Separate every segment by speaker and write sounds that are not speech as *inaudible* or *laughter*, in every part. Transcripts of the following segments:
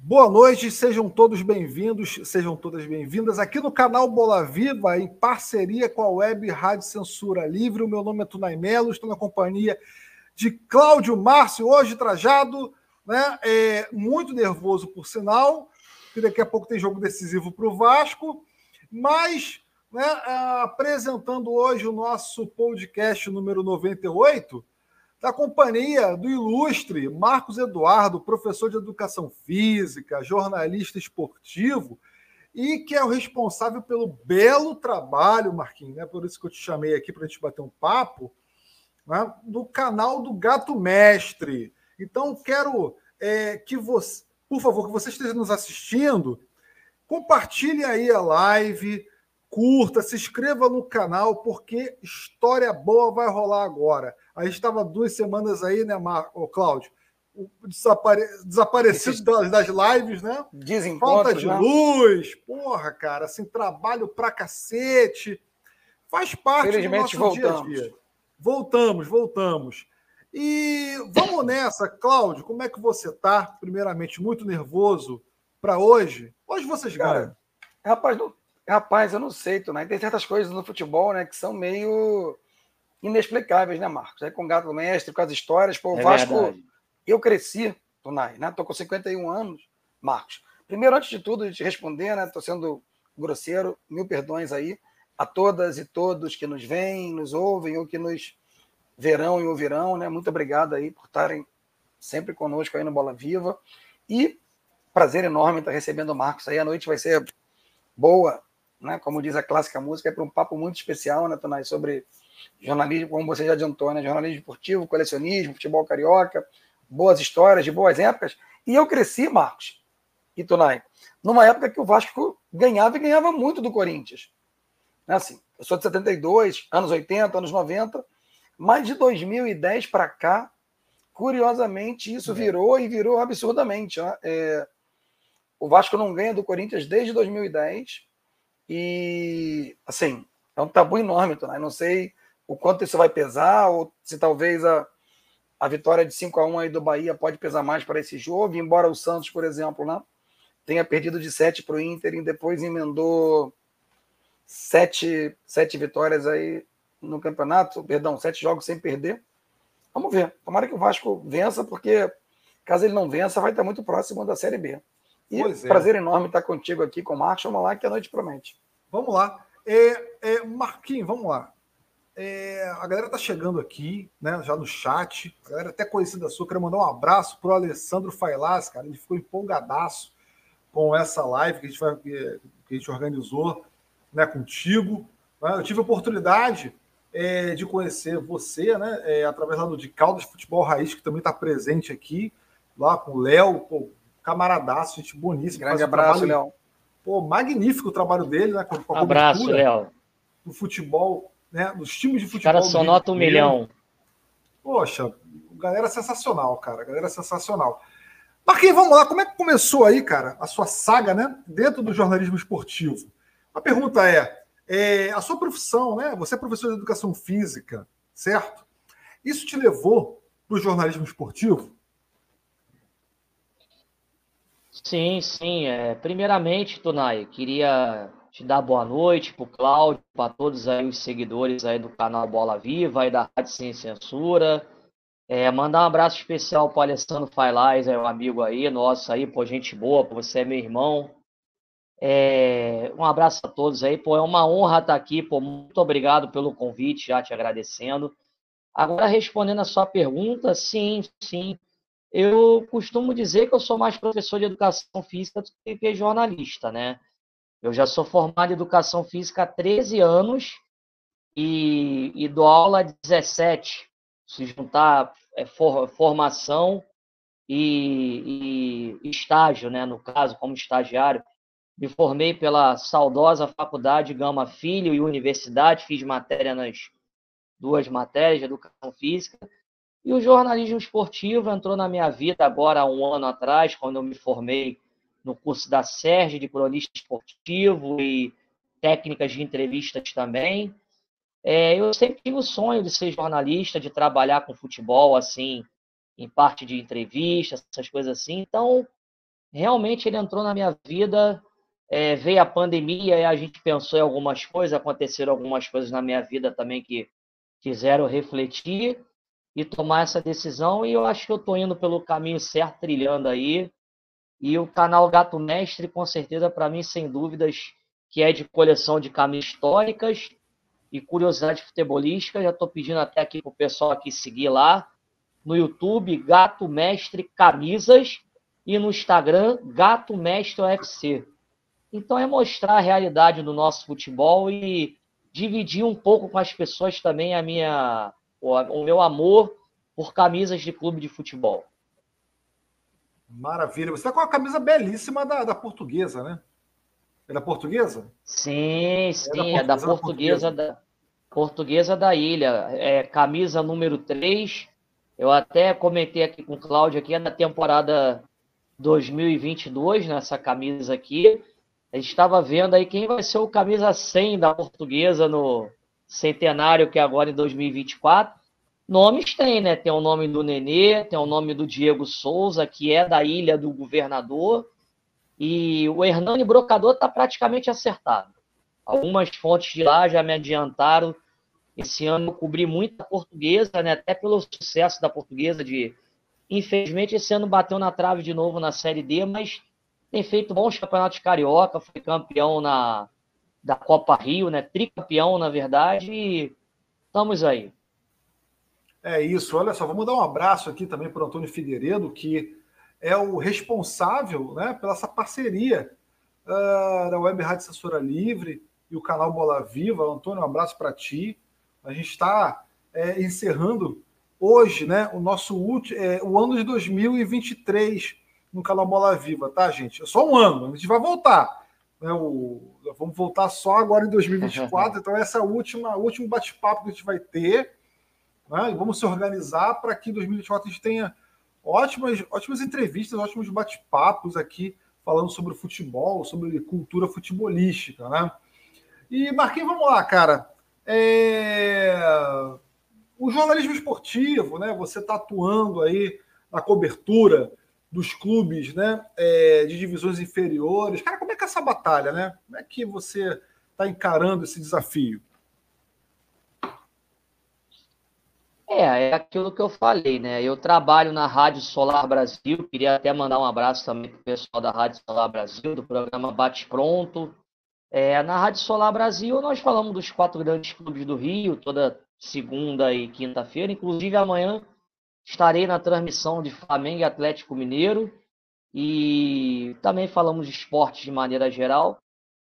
Speaker 1: Boa noite, sejam todos bem-vindos, sejam todas bem-vindas aqui no canal Bola Viva, em parceria com a Web Rádio Censura Livre. O meu nome é Tunay Melo, estou na companhia de Cláudio Márcio, hoje trajado, né? É, muito nervoso, por sinal, que daqui a pouco tem jogo decisivo para o Vasco, mas né, apresentando hoje o nosso podcast número 98 da companhia do ilustre Marcos Eduardo, professor de educação física, jornalista esportivo e que é o responsável pelo belo trabalho, Marquinhos, né? Por isso que eu te chamei aqui para a gente bater um papo, né? do canal do Gato Mestre. Então, quero é, que você, por favor, que você esteja nos assistindo, compartilhe aí a live, curta, se inscreva no canal, porque história boa vai rolar agora. A gente estava duas semanas aí, né, Marco, Cláudio? Desapare... Desaparecido das, das lives, né? Falta de né? luz, porra, cara, assim, trabalho pra cacete. Faz parte do nosso voltamos. dia a dia. Voltamos, voltamos. E vamos nessa, Cláudio, como é que você tá? Primeiramente, muito nervoso para hoje. Hoje vocês ganham.
Speaker 2: Rapaz, não, rapaz, eu não sei, tu, né? Tem certas coisas no futebol, né, que são meio inexplicáveis, né, Marcos? Aí com o Gato Mestre, com as histórias, pô, o é Vasco. Verdade. Eu cresci, Tunai, né? Tô com 51 anos, Marcos. Primeiro, antes de tudo, de te responder, né? Tô sendo grosseiro, mil perdões aí a todas e todos que nos veem, nos ouvem ou que nos verão e ouvirão, né? Muito obrigado aí por estarem sempre conosco aí no Bola Viva. E prazer enorme estar recebendo o Marcos aí. A noite vai ser boa, né? Como diz a clássica música, é para um papo muito especial, né, Tonai, sobre jornalismo, como você já adiantou, né? Jornalismo esportivo, colecionismo, futebol carioca, boas histórias de boas épocas. E eu cresci, Marcos e Tonai, numa época que o Vasco ganhava e ganhava muito do Corinthians. É assim, eu sou de 72, anos 80, anos 90, mas de 2010 para cá, curiosamente, isso virou e virou absurdamente. Né? É, o Vasco não ganha do Corinthians desde 2010 e, assim, é um tabu enorme, Tonai. Não sei o quanto isso vai pesar, ou se talvez a, a vitória de 5 a 1 aí do Bahia pode pesar mais para esse jogo, embora o Santos, por exemplo, né, tenha perdido de 7 para o Inter e depois emendou sete, sete vitórias aí no campeonato, perdão, sete jogos sem perder. Vamos ver. Tomara que o Vasco vença, porque caso ele não vença, vai estar muito próximo da Série B. E pois é. prazer enorme estar contigo aqui com o Marcos. Vamos lá, que a noite promete.
Speaker 1: Vamos lá. É, é, Marquinhos, vamos lá. É, a galera tá chegando aqui, né? Já no chat. A galera até conhecida sua. Quero mandar um abraço pro Alessandro Failaz, cara. Ele ficou empolgadaço com essa live que a gente, vai, que a gente organizou né, contigo. Né? Eu tive a oportunidade é, de conhecer você, né? É, através lá do de Caldas Futebol Raiz, que também está presente aqui, lá com o Léo, pô, camaradaço, gente boníssima.
Speaker 2: Grande abraço, Léo.
Speaker 1: Pô, magnífico o trabalho dele, né? Com,
Speaker 3: com abraço, Léo.
Speaker 1: Do futebol né, nos times de futebol.
Speaker 3: Cara, só nota um milhão.
Speaker 1: Poxa, galera sensacional, cara. Galera sensacional. Marquinhos, vamos lá. Como é que começou aí, cara, a sua saga, né, dentro do jornalismo esportivo? A pergunta é, é a sua profissão, né? Você é professor de educação física, certo? Isso te levou para o jornalismo esportivo?
Speaker 3: Sim, sim. É, primeiramente, Tonai, queria te dar boa noite para o Cláudio, para todos aí os seguidores aí do canal Bola Viva e da Rádio Sem Censura. É, mandar um abraço especial para o Alessandro Failaz, é um amigo aí, nosso aí, pô, gente boa, pô, você é meu irmão. É, um abraço a todos aí, pô, é uma honra estar aqui, pô, muito obrigado pelo convite, já te agradecendo. Agora, respondendo a sua pergunta, sim, sim, eu costumo dizer que eu sou mais professor de educação física do que jornalista, né? Eu já sou formado em educação física há 13 anos e, e dou aula há 17. Se juntar é, for, formação e, e, estágio, né? no caso, como estagiário. Me formei pela saudosa Faculdade Gama Filho e Universidade, fiz matéria nas duas matérias de educação física. E o jornalismo esportivo entrou na minha vida agora há um ano atrás, quando eu me formei no curso da Sérgio de cronista esportivo e técnicas de entrevistas também. É, eu sempre tive o sonho de ser jornalista, de trabalhar com futebol, assim, em parte de entrevistas, essas coisas assim. Então, realmente ele entrou na minha vida, é, veio a pandemia e a gente pensou em algumas coisas, aconteceram algumas coisas na minha vida também que fizeram refletir e tomar essa decisão, e eu acho que eu estou indo pelo caminho certo, trilhando aí. E o canal Gato Mestre, com certeza, para mim, sem dúvidas, que é de coleção de camisas históricas e curiosidade futebolística. Já estou pedindo até aqui para o pessoal aqui seguir lá no YouTube, Gato Mestre Camisas, e no Instagram, Gato Mestre UFC. Então é mostrar a realidade do nosso futebol e dividir um pouco com as pessoas também a minha, o, meu amor por camisas de clube de futebol.
Speaker 1: Maravilha. Você está com uma camisa belíssima da, da portuguesa, né? É da portuguesa?
Speaker 3: Sim, sim, é da portuguesa, é da portuguesa, da, portuguesa da ilha. É camisa número 3. Eu até comentei aqui com o Cláudio aqui, é da temporada 2022, nessa camisa aqui. A gente estava vendo aí quem vai ser o camisa 100 da portuguesa no centenário, que é agora em 2024. Nomes tem, né? Tem o nome do Nenê, tem o nome do Diego Souza, que é da Ilha do Governador. E o Hernani Brocador está praticamente acertado. Algumas fontes de lá já me adiantaram. Esse ano eu cobri muita portuguesa, né? Até pelo sucesso da portuguesa de. Infelizmente, esse ano bateu na trave de novo na Série D, mas tem feito bons campeonatos carioca, foi campeão na da Copa Rio, né? Tricampeão, na verdade, e estamos aí.
Speaker 1: É isso, olha só, vamos dar um abraço aqui também para o Antônio Figueiredo, que é o responsável né, pela essa parceria uh, da Web Rádio Censura Livre e o canal Bola Viva. Antônio, um abraço para ti. A gente está é, encerrando hoje né, o nosso último, é, o ano de 2023 no canal Bola Viva, tá, gente? É só um ano, a gente vai voltar. Né, o, vamos voltar só agora em 2024, *laughs* então essa é a última, último bate-papo que a gente vai ter. Né, e vamos se organizar para que em 2024 a gente tenha ótimas, ótimas entrevistas, ótimos bate-papos aqui falando sobre futebol, sobre cultura futebolística, né? E Marquinhos, vamos lá, cara. É... O jornalismo esportivo, né? Você está atuando aí na cobertura dos clubes né, é, de divisões inferiores. Cara, como é que é essa batalha, né? Como é que você está encarando esse desafio?
Speaker 3: É, é aquilo que eu falei, né? Eu trabalho na Rádio Solar Brasil, queria até mandar um abraço também para o pessoal da Rádio Solar Brasil, do programa Bate Pronto. É, na Rádio Solar Brasil, nós falamos dos quatro grandes clubes do Rio, toda segunda e quinta-feira, inclusive amanhã Estarei na transmissão de Flamengo e Atlético Mineiro e também falamos de esportes de maneira geral.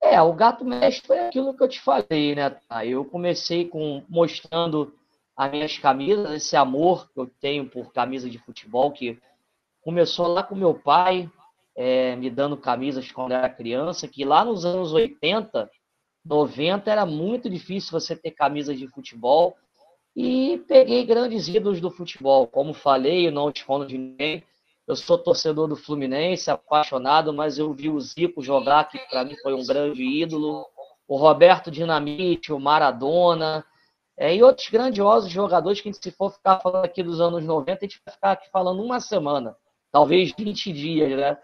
Speaker 3: É, o gato mestre foi aquilo que eu te falei, né? Eu comecei com mostrando as minhas camisas, esse amor que eu tenho por camisa de futebol, que começou lá com meu pai, é, me dando camisas quando era criança, que lá nos anos 80, 90 era muito difícil você ter camisas de futebol. E peguei grandes ídolos do futebol. Como falei, não escondo de ninguém. Eu sou torcedor do Fluminense, apaixonado, mas eu vi o Zico jogar, que para mim foi um grande ídolo. O Roberto Dinamite, o Maradona, é, e outros grandiosos jogadores que, se for ficar falando aqui dos anos 90, a gente vai ficar aqui falando uma semana, talvez 20 dias, né?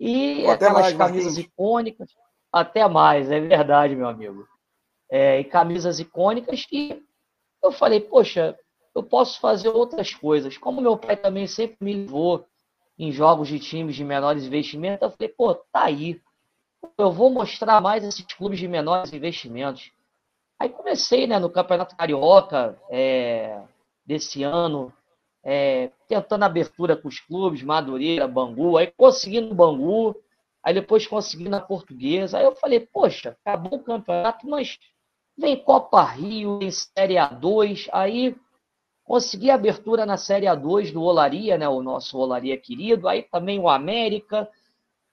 Speaker 3: E Ou aquelas mais, camisas Martins. icônicas, até mais, é verdade, meu amigo. É, e camisas icônicas que eu falei, poxa, eu posso fazer outras coisas. Como meu pai também sempre me levou em jogos de times de menores investimentos, eu falei, pô, tá aí. Eu vou mostrar mais esses clubes de menores investimentos. Aí comecei né, no Campeonato Carioca é, desse ano, é, tentando abertura com os clubes, Madureira, Bangu, aí consegui no Bangu, aí depois consegui na Portuguesa. Aí eu falei, poxa, acabou o campeonato, mas Vem Copa Rio, em Série A2, aí consegui abertura na Série A2 do Olaria, né, o nosso Olaria querido, aí também o América,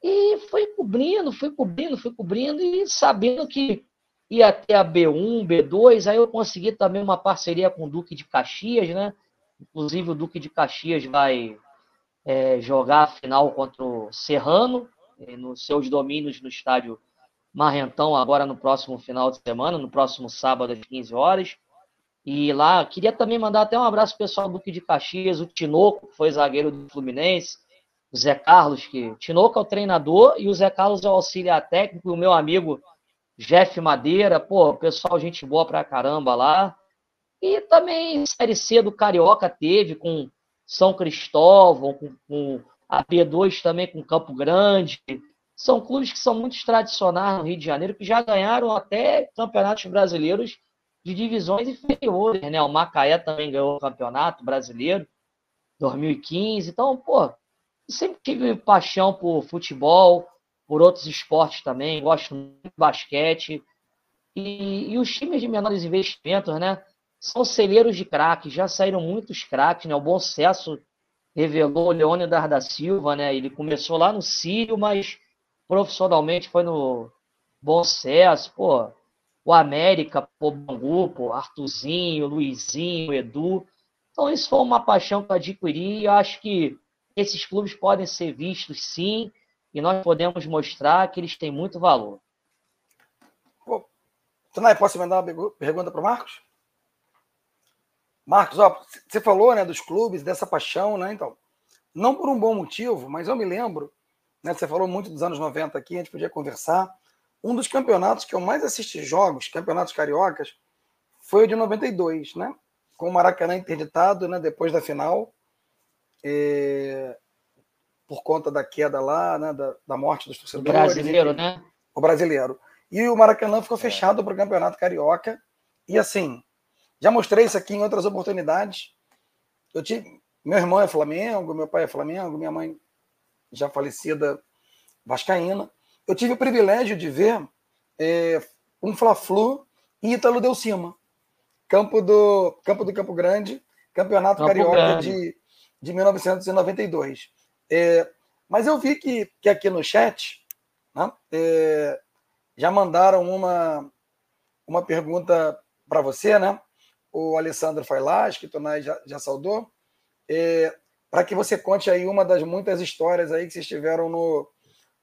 Speaker 3: e fui cobrindo, fui cobrindo, fui cobrindo, e sabendo que ia até a B1, B2, aí eu consegui também uma parceria com o Duque de Caxias, né, inclusive o Duque de Caxias vai é, jogar a final contra o Serrano, é, nos seus domínios no estádio Marrentão agora no próximo final de semana, no próximo sábado às 15 horas. E lá, queria também mandar até um abraço pessoal do Duque de Caxias, o Tinoco, que foi zagueiro do Fluminense, o Zé Carlos, que Tinoco é o treinador e o Zé Carlos é o auxiliar técnico, e o meu amigo Jeff Madeira, pô, pessoal, gente boa pra caramba lá. E também Série C do Carioca teve com São Cristóvão, com, com a B2 também com Campo Grande. São clubes que são muito tradicionais no Rio de Janeiro, que já ganharam até campeonatos brasileiros de divisões inferiores, né? O Macaé também ganhou o campeonato brasileiro 2015. Então, pô, sempre tive paixão por futebol, por outros esportes também, gosto muito de basquete. E, e os times de menores investimentos, né? São celeiros de craques, já saíram muitos craques, né? O bom sucesso revelou o Leônidas da Silva, né? Ele começou lá no Sírio, mas profissionalmente foi no Bom Sucesso, pô o América, o Bangu, pô, Artuzinho, Luizinho, Edu. Então, isso foi uma paixão que eu adquiri e acho que esses clubes podem ser vistos sim e nós podemos mostrar que eles têm muito valor.
Speaker 2: Pô, Tunai, posso mandar uma pergunta para o Marcos? Marcos, ó, você falou né, dos clubes, dessa paixão, né? Então, não por um bom motivo, mas eu me lembro, né, você falou muito dos anos 90 aqui, a gente podia conversar um dos campeonatos que eu mais assisti jogos, campeonatos cariocas, foi o de 92, né? Com o Maracanã interditado, né? Depois da final, é... por conta da queda lá, né? Da, da morte dos torcedores.
Speaker 3: O brasileiro, né?
Speaker 2: O brasileiro. E o Maracanã ficou fechado para o campeonato carioca. E assim, já mostrei isso aqui em outras oportunidades. Eu tive, meu irmão é Flamengo, meu pai é Flamengo, minha mãe já falecida vascaína eu tive o privilégio de ver é, um Fla-Flu e Ítalo Del Cima, campo do campo do Campo Grande, Campeonato campo Carioca Grande. de, de 1992. É, mas eu vi que, que aqui no chat né, é, já mandaram uma, uma pergunta para você, né? O Alessandro Failas, que o Tonai já, já saudou, é, para que você conte aí uma das muitas histórias aí que vocês tiveram no,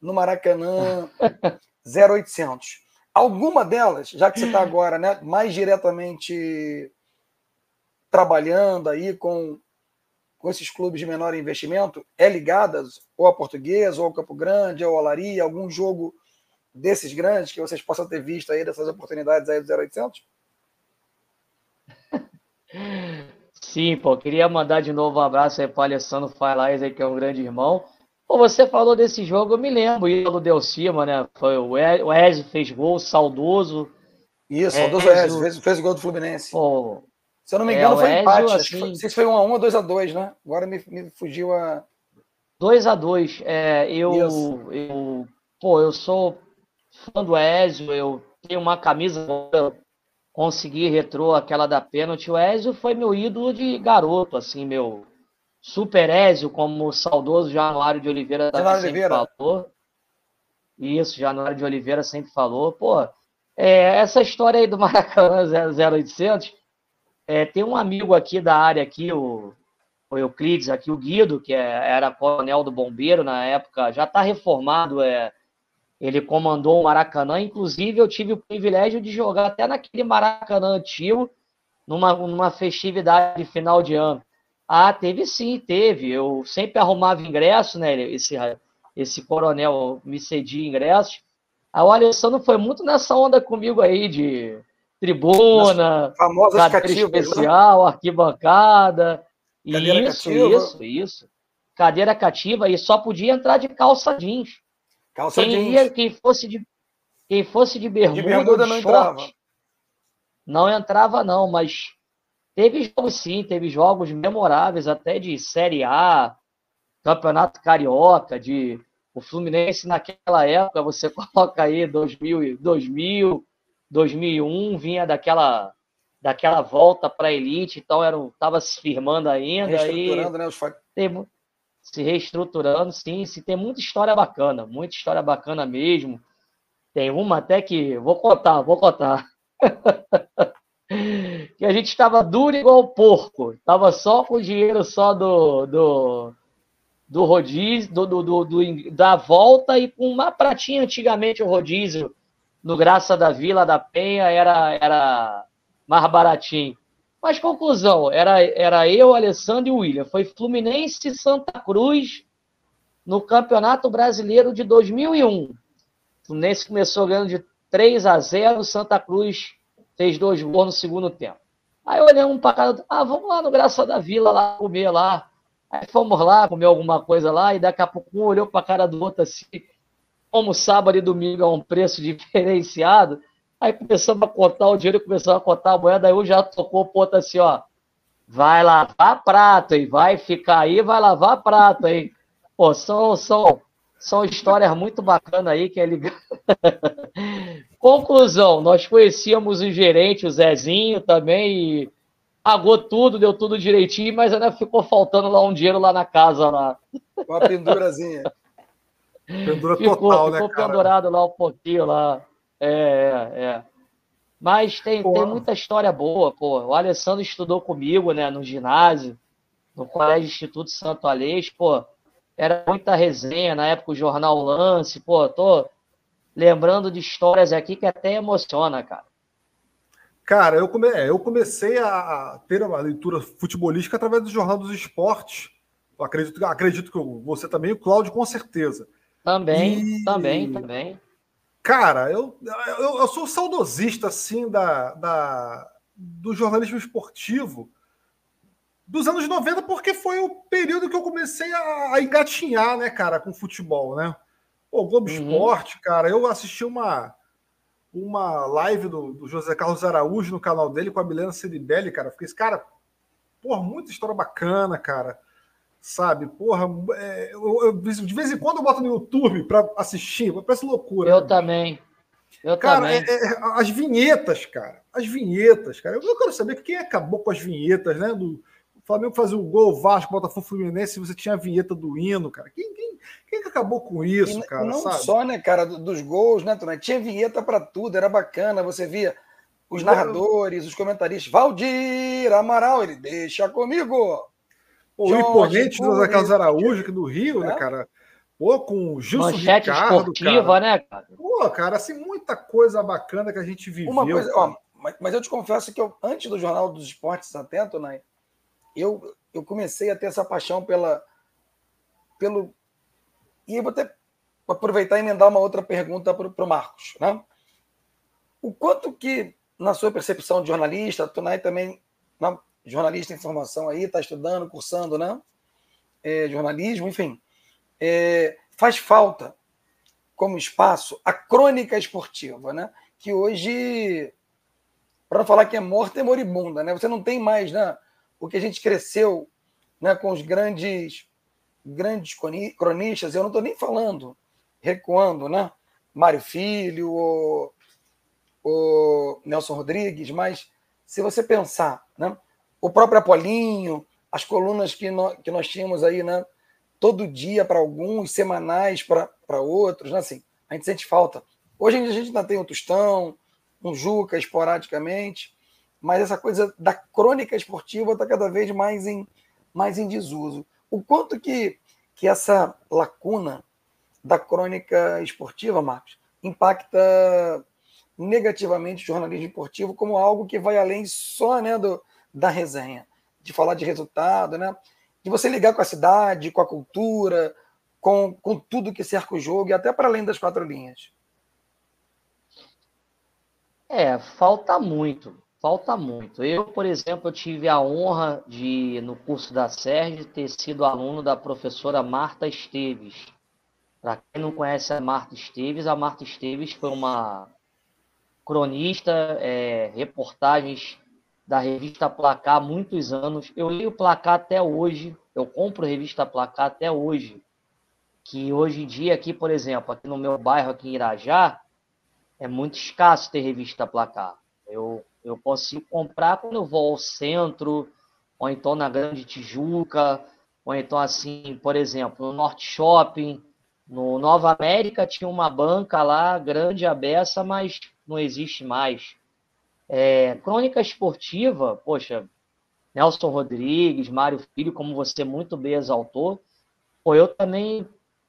Speaker 2: no Maracanã *laughs* 0800. Alguma delas, já que você está agora né, mais diretamente trabalhando aí com, com esses clubes de menor investimento, é ligadas ou a Portuguesa, ou ao Campo Grande, ou a Olaria, algum jogo desses grandes que vocês possam ter visto aí, dessas oportunidades aí do 0800? *laughs*
Speaker 3: Sim, pô, queria mandar de novo um abraço aí para o Alessandro Failais, aí, que é um grande irmão. Pô, você falou desse jogo, eu me lembro, o Ítalo Del Cima, né? Foi o Ezio fez gol, saudoso.
Speaker 2: Isso, saudoso Ezio, Ezio fez, fez o gol do Fluminense. Pô, se eu não me engano, é, foi Ezio, empate. Assim, foi, não sei se foi 1x1 ou 2x2, né? Agora me, me fugiu a.
Speaker 3: 2x2. É, eu, eu. Pô, eu sou fã do Ezio, eu tenho uma camisa. Eu consegui retrô aquela da pênalti. O Ezio foi meu ídolo de garoto, assim, meu Super Ézio, como o saudoso Januário de Oliveira
Speaker 2: Januário sempre Oliveira.
Speaker 3: falou. Isso, Januário de Oliveira sempre falou. Pô, é, essa história aí do Maracanã 0800, é, tem um amigo aqui da área aqui, o, o Euclides, aqui o Guido, que é, era coronel do bombeiro na época, já está reformado, é, ele comandou o Maracanã, inclusive eu tive o privilégio de jogar até naquele Maracanã antigo, numa, numa festividade de final de ano. Ah, teve sim, teve. Eu sempre arrumava ingresso, né? Esse, esse coronel me cedia ingressos. Aí o Alessandro foi muito nessa onda comigo aí de tribuna,
Speaker 2: famosa cadeira
Speaker 3: especial, né? arquibancada. Cadeira isso, cativa. isso, isso. Cadeira cativa e só podia entrar de calça jeans.
Speaker 2: Calça
Speaker 3: quem
Speaker 2: jeans.
Speaker 3: Ia, quem fosse de quem fosse de bermuda, de bermuda não short, entrava. Não entrava não, mas Teve jogos sim, teve jogos memoráveis até de Série A, Campeonato Carioca, de o Fluminense naquela época, você *laughs* coloca aí 2000, 2000 2001, vinha daquela daquela volta para a elite, então era estava se firmando ainda reestruturando, né, os... tem, se reestruturando, sim, sim, tem muita história bacana, muita história bacana mesmo. Tem uma até que vou contar, vou contar. *laughs* que a gente estava duro igual porco. Tava só com o dinheiro só do, do, do rodízio, do, do, do, do, da volta e com uma pratinha antigamente o rodízio no Graça da Vila da Penha era, era mais baratinho. Mas conclusão, era, era eu, Alessandro e William. Foi Fluminense, Santa Cruz no Campeonato Brasileiro de 2001. O Fluminense começou ganhando de 3 a 0, Santa Cruz fez dois gols no segundo tempo. Aí olhamos para cara, ah, vamos lá no Graça da Vila lá comer lá. Aí fomos lá comer alguma coisa lá e daqui a pouco um olhou para a cara do outro assim, como sábado e domingo é um preço *laughs* diferenciado. Aí começamos a cortar o dinheiro, começamos a cortar a moeda, aí eu já tocou o ponto assim, ó, vai lavar prato, hein? Vai ficar aí, vai lavar prato, hein? Pô, são, são, são histórias muito bacanas aí que é ligado. *laughs* Conclusão, nós conhecíamos o gerente, o Zezinho também, e pagou tudo, deu tudo direitinho, mas ainda ficou faltando lá um dinheiro lá na casa lá.
Speaker 2: Uma pendurazinha.
Speaker 3: Pendura ficou, total, né, ficou né, pendurado lá um pouquinho lá. É, é, é. Mas tem, tem muita história boa, pô. O Alessandro estudou comigo, né, no ginásio, no Colégio Instituto Santo Alês, pô. Era muita resenha, na época o Jornal Lance, pô, tô lembrando de histórias aqui que até emociona, cara.
Speaker 1: Cara, eu, come... É, eu comecei a ter uma leitura futebolística através do Jornal dos Esportes. Eu acredito, acredito que você também, o Cláudio, com certeza.
Speaker 3: Também, e... também, também.
Speaker 1: Cara, eu, eu, eu, sou saudosista, assim, da, da, do jornalismo esportivo dos anos 90, porque foi o período que eu comecei a, a engatinhar, né, cara, com futebol, né? O Globo uhum. Esporte, cara, eu assisti uma, uma live do, do, José Carlos Araújo no canal dele com a Milena Ceribelli, cara. Fiquei, cara, porra, muita história bacana, cara. Sabe, porra, é, eu, eu, de vez em quando eu boto no YouTube para assistir, parece loucura.
Speaker 3: Eu né? também. Eu
Speaker 1: cara,
Speaker 3: também.
Speaker 1: É, é, as vinhetas, cara. As vinhetas, cara. Eu quero saber quem acabou com as vinhetas, né? Do, o Flamengo fazia o gol, Vasco, Botafogo, Fluminense, você tinha a vinheta do hino, cara. Quem, quem, quem que acabou com isso, e, cara?
Speaker 2: Não
Speaker 1: sabe?
Speaker 2: só, né, cara, dos gols, né, Tony? Tinha vinheta para tudo, era bacana. Você via os narradores, os comentaristas. Valdir Amaral, ele deixa comigo.
Speaker 1: O imponente do Carlos Araújo aqui do Rio, né, é? né, cara? Pô, com o Gilson
Speaker 3: Manchete Ricardo, esportiva, cara. né, cara?
Speaker 1: Pô, cara, assim, muita coisa bacana que a gente viveu.
Speaker 2: Uma coisa, ó, mas, mas, eu te confesso que eu, antes do Jornal dos Esportes Atento, né, eu, eu comecei a ter essa paixão pela, pelo. E eu vou até aproveitar e emendar uma outra pergunta para o Marcos. Né? O quanto que, na sua percepção de jornalista, Tunai também, jornalista em formação aí, está estudando, cursando né? É, jornalismo, enfim, é, faz falta como espaço a crônica esportiva, né? que hoje, para falar que é morta, é moribunda. Né? Você não tem mais né, porque a gente cresceu né, com os grandes grandes cronistas, eu não estou nem falando, recuando, né? Mário Filho, o, o Nelson Rodrigues, mas se você pensar, né? O próprio Apolinho, as colunas que nós, que nós tínhamos aí, né? Todo dia para alguns, semanais para outros, né? Assim, a gente sente falta. Hoje a gente ainda tem um Tostão, um Juca esporadicamente, mas essa coisa da crônica esportiva está cada vez mais em, mais em desuso. O quanto que, que essa lacuna da crônica esportiva, Marcos, impacta negativamente o jornalismo esportivo como algo que vai além só né, do, da resenha, de falar de resultado, né? de você ligar com a cidade, com a cultura, com, com tudo que cerca o jogo e até para além das quatro linhas.
Speaker 3: É, falta muito. Falta muito. Eu, por exemplo, eu tive a honra de, no curso da SERG, ter sido aluno da professora Marta Esteves. Para quem não conhece a Marta Esteves, a Marta Esteves foi uma cronista, é, reportagens da revista Placar há muitos anos. Eu leio Placar até hoje, eu compro revista Placar até hoje. Que hoje em dia, aqui, por exemplo, aqui no meu bairro, aqui em Irajá, é muito escasso ter revista Placar. Eu eu consigo comprar quando eu vou ao centro, ou então na Grande Tijuca, ou então assim, por exemplo, no Norte Shopping, no Nova América tinha uma banca lá, grande abessa, mas não existe mais. É, crônica esportiva, poxa, Nelson Rodrigues, Mário Filho, como você muito bem exaltou, eu também,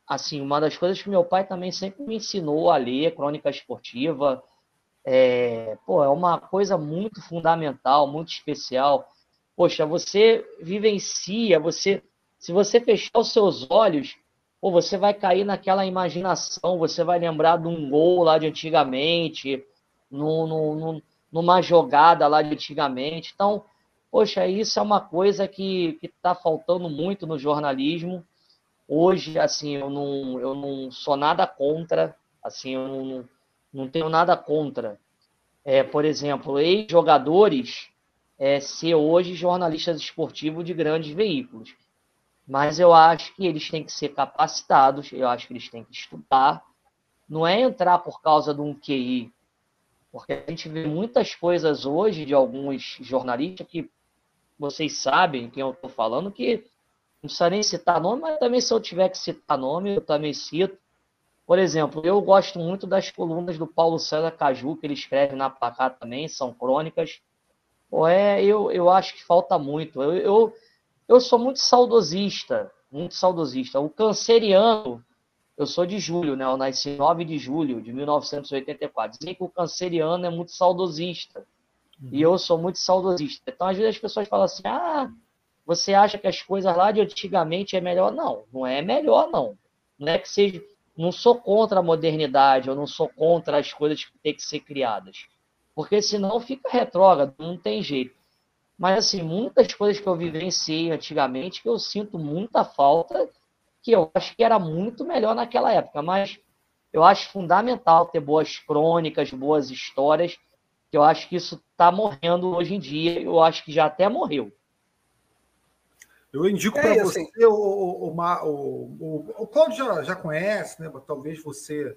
Speaker 3: assim, uma das coisas que meu pai também sempre me ensinou a ler crônica esportiva, é, pô, é uma coisa muito fundamental, muito especial. Poxa, você vivencia, você, se você fechar os seus olhos, Pô, você vai cair naquela imaginação, você vai lembrar de um gol lá de antigamente, no, no, no, numa jogada lá de antigamente. Então, poxa, isso é uma coisa que está faltando muito no jornalismo. Hoje, assim, eu não, eu não sou nada contra, assim, eu não, não tenho nada contra. É, por exemplo, ex-jogadores é, ser hoje jornalistas esportivos de grandes veículos. Mas eu acho que eles têm que ser capacitados, eu acho que eles têm que estudar. Não é entrar por causa de um QI, porque a gente vê muitas coisas hoje de alguns jornalistas que vocês sabem quem eu estou falando, que não precisa nem citar nome, mas também se eu tiver que citar nome, eu também cito. Por exemplo, eu gosto muito das colunas do Paulo César Caju, que ele escreve na placar também, são crônicas. Pô, é, eu, eu acho que falta muito. Eu, eu, eu sou muito saudosista, muito saudosista. O canceriano, eu sou de julho, né? Eu nasci 9 de julho de 1984. Dizem que o canceriano é muito saudosista. Uhum. E eu sou muito saudosista. Então, às vezes as pessoas falam assim: ah, você acha que as coisas lá de antigamente é melhor? Não, não é melhor, não. Não é que seja. Não sou contra a modernidade, eu não sou contra as coisas que têm que ser criadas. Porque senão fica retrógrado, não tem jeito. Mas, assim, muitas coisas que eu vivenciei antigamente que eu sinto muita falta, que eu acho que era muito melhor naquela época. Mas eu acho fundamental ter boas crônicas, boas histórias, que eu acho que isso está morrendo hoje em dia. Eu acho que já até morreu.
Speaker 1: Eu indico é para você, assim. o, o, o, o, Claudio já, já conhece, né? talvez você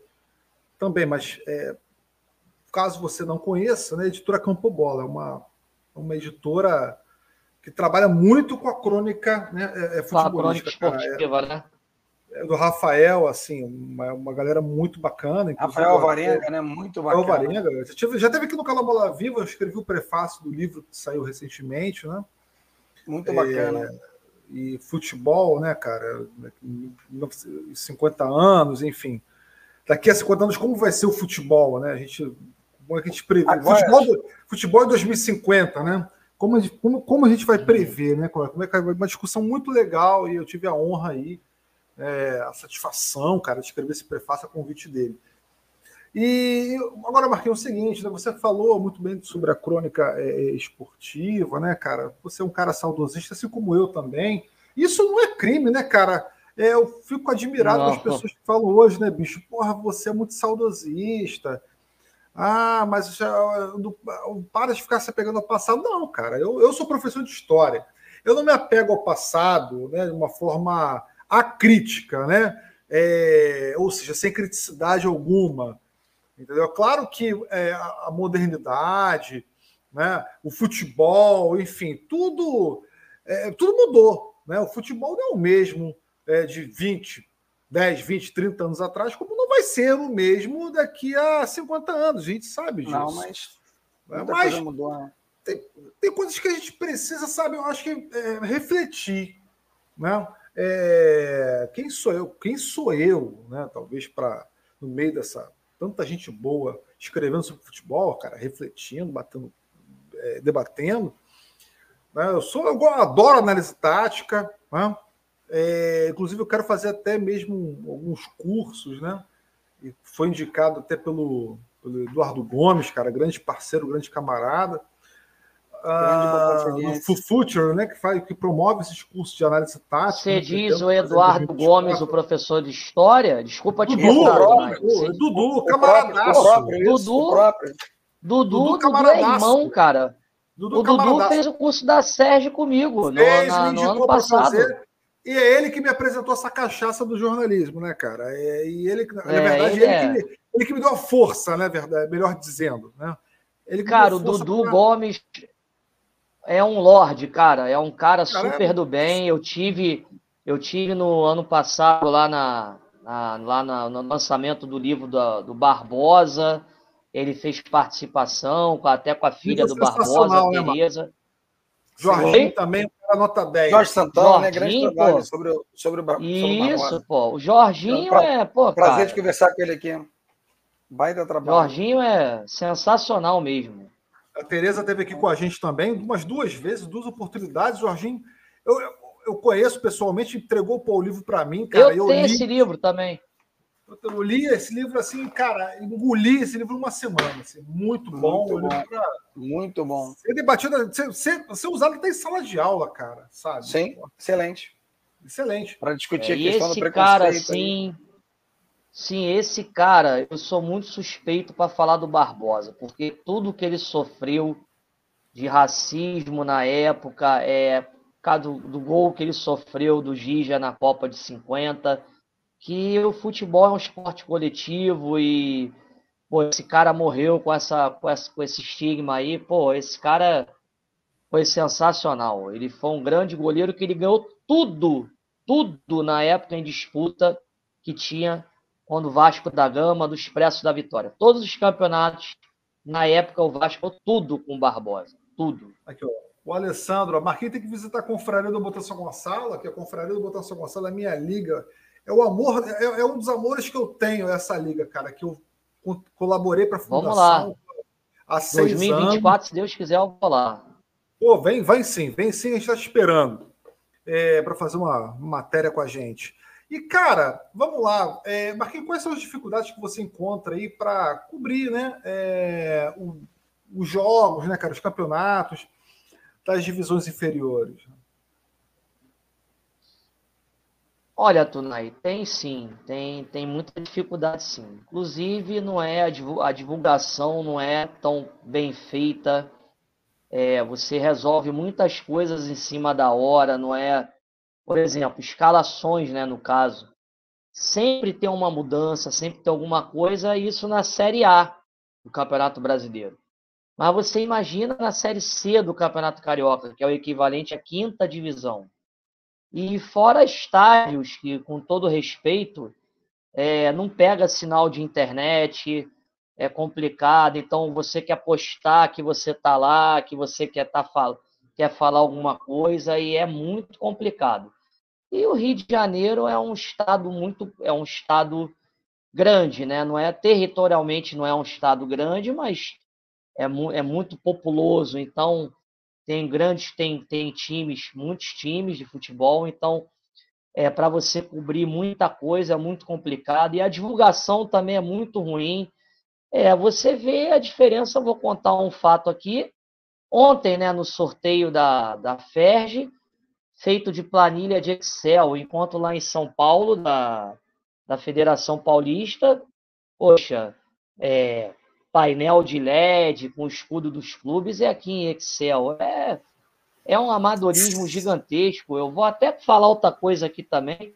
Speaker 1: também, mas é, caso você não conheça, né, a editora Campo Bola é uma, uma editora que trabalha muito com a crônica né, é, é futebolística. A crônica esportiva, é, né? É do Rafael, assim, uma, uma galera muito bacana.
Speaker 2: Rafael Varenga, né? Muito bacana. Rafael Varenga.
Speaker 1: Já teve aqui no Canal Bola Viva, eu escrevi o prefácio do livro que saiu recentemente, né?
Speaker 2: Muito bacana. É,
Speaker 1: e futebol, né, cara? 50 anos, enfim. Daqui a 50 anos, como vai ser o futebol, né? A gente, como é que a gente prevê? Agora... Futebol, futebol em 2050, né? Como a, gente, como, como a gente vai prever, né? Como é que é uma discussão muito legal e eu tive a honra aí, é, a satisfação, cara, de escrever esse prefácio a convite dele. E agora, Marquinhos, é o seguinte, né? você falou muito bem sobre a crônica é, é, esportiva, né, cara? Você é um cara saudosista, assim como eu também. Isso não é crime, né, cara? É, eu fico admirado com as pessoas que falam hoje, né, bicho? Porra, você é muito saudosista. Ah, mas já, para de ficar se apegando ao passado. Não, cara, eu, eu sou professor de história. Eu não me apego ao passado né, de uma forma acrítica, né? É, ou seja, sem criticidade alguma. Entendeu? Claro que é, a modernidade, né, o futebol, enfim, tudo, é, tudo mudou. Né? O futebol não é o mesmo é, de 20, 10, 20, 30 anos atrás, como não vai ser o mesmo daqui a 50 anos. A gente sabe disso. Não,
Speaker 2: mas. É, mas mudou, né?
Speaker 1: tem, tem coisas que a gente precisa, sabe, eu acho que é, refletir. Né? É, quem sou eu? Quem sou eu, né? Talvez para no meio dessa tanta gente boa escrevendo sobre futebol, cara, refletindo, batendo, é, debatendo. Né? Eu sou, eu adoro análise tática, né? é, inclusive eu quero fazer até mesmo alguns cursos, né? E foi indicado até pelo, pelo Eduardo Gomes, cara, grande parceiro, grande camarada. Ah, o Future, né, que, faz, que promove esses cursos de análise tática.
Speaker 3: Você né, diz o Eduardo Gomes, o professor de história? Desculpa te
Speaker 1: Dudu, cortar, o, Dudu, camaradaço.
Speaker 3: Dudu, Dudu, Dudu, é irmão, cara. Dudu, o Dudu fez o curso da Sérgio comigo no, na, no ano passado. Fazer,
Speaker 1: e é ele que me apresentou essa cachaça do jornalismo, né, cara? É, e ele, na é, verdade, ele, ele, é. que me, ele, que me, deu a força, né, verdade, melhor dizendo, né?
Speaker 3: Ele cara, o Dudu pra... Gomes é um lorde, cara, é um cara super do bem. Eu tive, eu tive no ano passado lá na, na lá na, no lançamento do livro do, do Barbosa. Ele fez participação até com a filha do Barbosa, né, Tereza.
Speaker 1: Jorginho também, nota 10.
Speaker 2: Jorge Santana, né? Grande trabalho sobre, o, sobre o
Speaker 3: Isso, pô. O Jorginho pra, é, pô,
Speaker 2: Prazer cara. de conversar com ele aqui. Baita trabalho.
Speaker 3: Jorginho é sensacional mesmo.
Speaker 1: A Tereza esteve aqui com a gente também, umas duas vezes, duas oportunidades. Jorginho, eu, eu, eu conheço pessoalmente, entregou pô, o livro para mim, cara.
Speaker 3: Eu, eu tenho li, esse livro também.
Speaker 1: Eu li esse livro assim, cara, engoli esse livro uma semana. Assim, muito bom.
Speaker 2: Muito bom. Pra... Muito bom.
Speaker 1: Ser debatido, ser, ser, ser usado até em sala de aula, cara, sabe?
Speaker 2: Sim, pô. excelente.
Speaker 1: Excelente.
Speaker 2: Para discutir é,
Speaker 3: a questão do preconceito. Cara, sim, sim, esse cara, eu sou muito suspeito para falar do Barbosa, porque tudo que ele sofreu de racismo na época, é por causa do, do gol que ele sofreu do Gija na Copa de 50, que o futebol é um esporte coletivo e pô, esse cara morreu com essa, com essa com esse estigma aí, pô, esse cara foi sensacional. Ele foi um grande goleiro que ele ganhou tudo, tudo na época em disputa que tinha quando o Vasco da Gama, do Expresso da Vitória. Todos os campeonatos, na época, o Vasco tudo com Barbosa tudo.
Speaker 1: Aqui, ó. O Alessandro, a Marquinhos tem que visitar a confraria do Botação Gonçalo, que a confraria do Botação Gonçalo é minha liga. É o amor, é, é, um dos amores que eu tenho, essa liga, cara, que eu colaborei para a
Speaker 3: fundação. Vamos lá. Há 2024, anos. se Deus quiser, eu vou lá.
Speaker 1: Pô, vem, vai sim, vem sim, a gente está te esperando é, para fazer uma matéria com a gente. E, cara, vamos lá. É, Marquinhos, quais são as dificuldades que você encontra aí para cobrir né, é, o os jogos, né, cara, os campeonatos das divisões inferiores?
Speaker 3: Olha, Tunai, tem sim, tem, tem muita dificuldade sim. Inclusive, não é a divulgação não é tão bem feita. É, você resolve muitas coisas em cima da hora, não é? Por exemplo, escalações, né, no caso. Sempre tem uma mudança, sempre tem alguma coisa, isso na Série A do Campeonato Brasileiro. Mas você imagina na Série C do Campeonato Carioca, que é o equivalente à quinta divisão. E fora estádios, que com todo respeito, é, não pega sinal de internet, é complicado. Então você quer postar que você está lá, que você quer, tá fal quer falar alguma coisa, e é muito complicado. E o Rio de Janeiro é um estado muito, é um estado grande, né? Não é territorialmente não é um estado grande, mas é, mu é muito populoso, então tem grandes, tem, tem times, muitos times de futebol, então é para você cobrir muita coisa é muito complicado e a divulgação também é muito ruim. É, você vê a diferença, vou contar um fato aqui. Ontem, né, no sorteio da, da FERJ, feito de planilha de Excel, enquanto lá em São Paulo, da, da Federação Paulista, poxa, é, painel de LED com o escudo dos clubes é aqui em Excel. É, é um amadorismo gigantesco. Eu vou até falar outra coisa aqui também.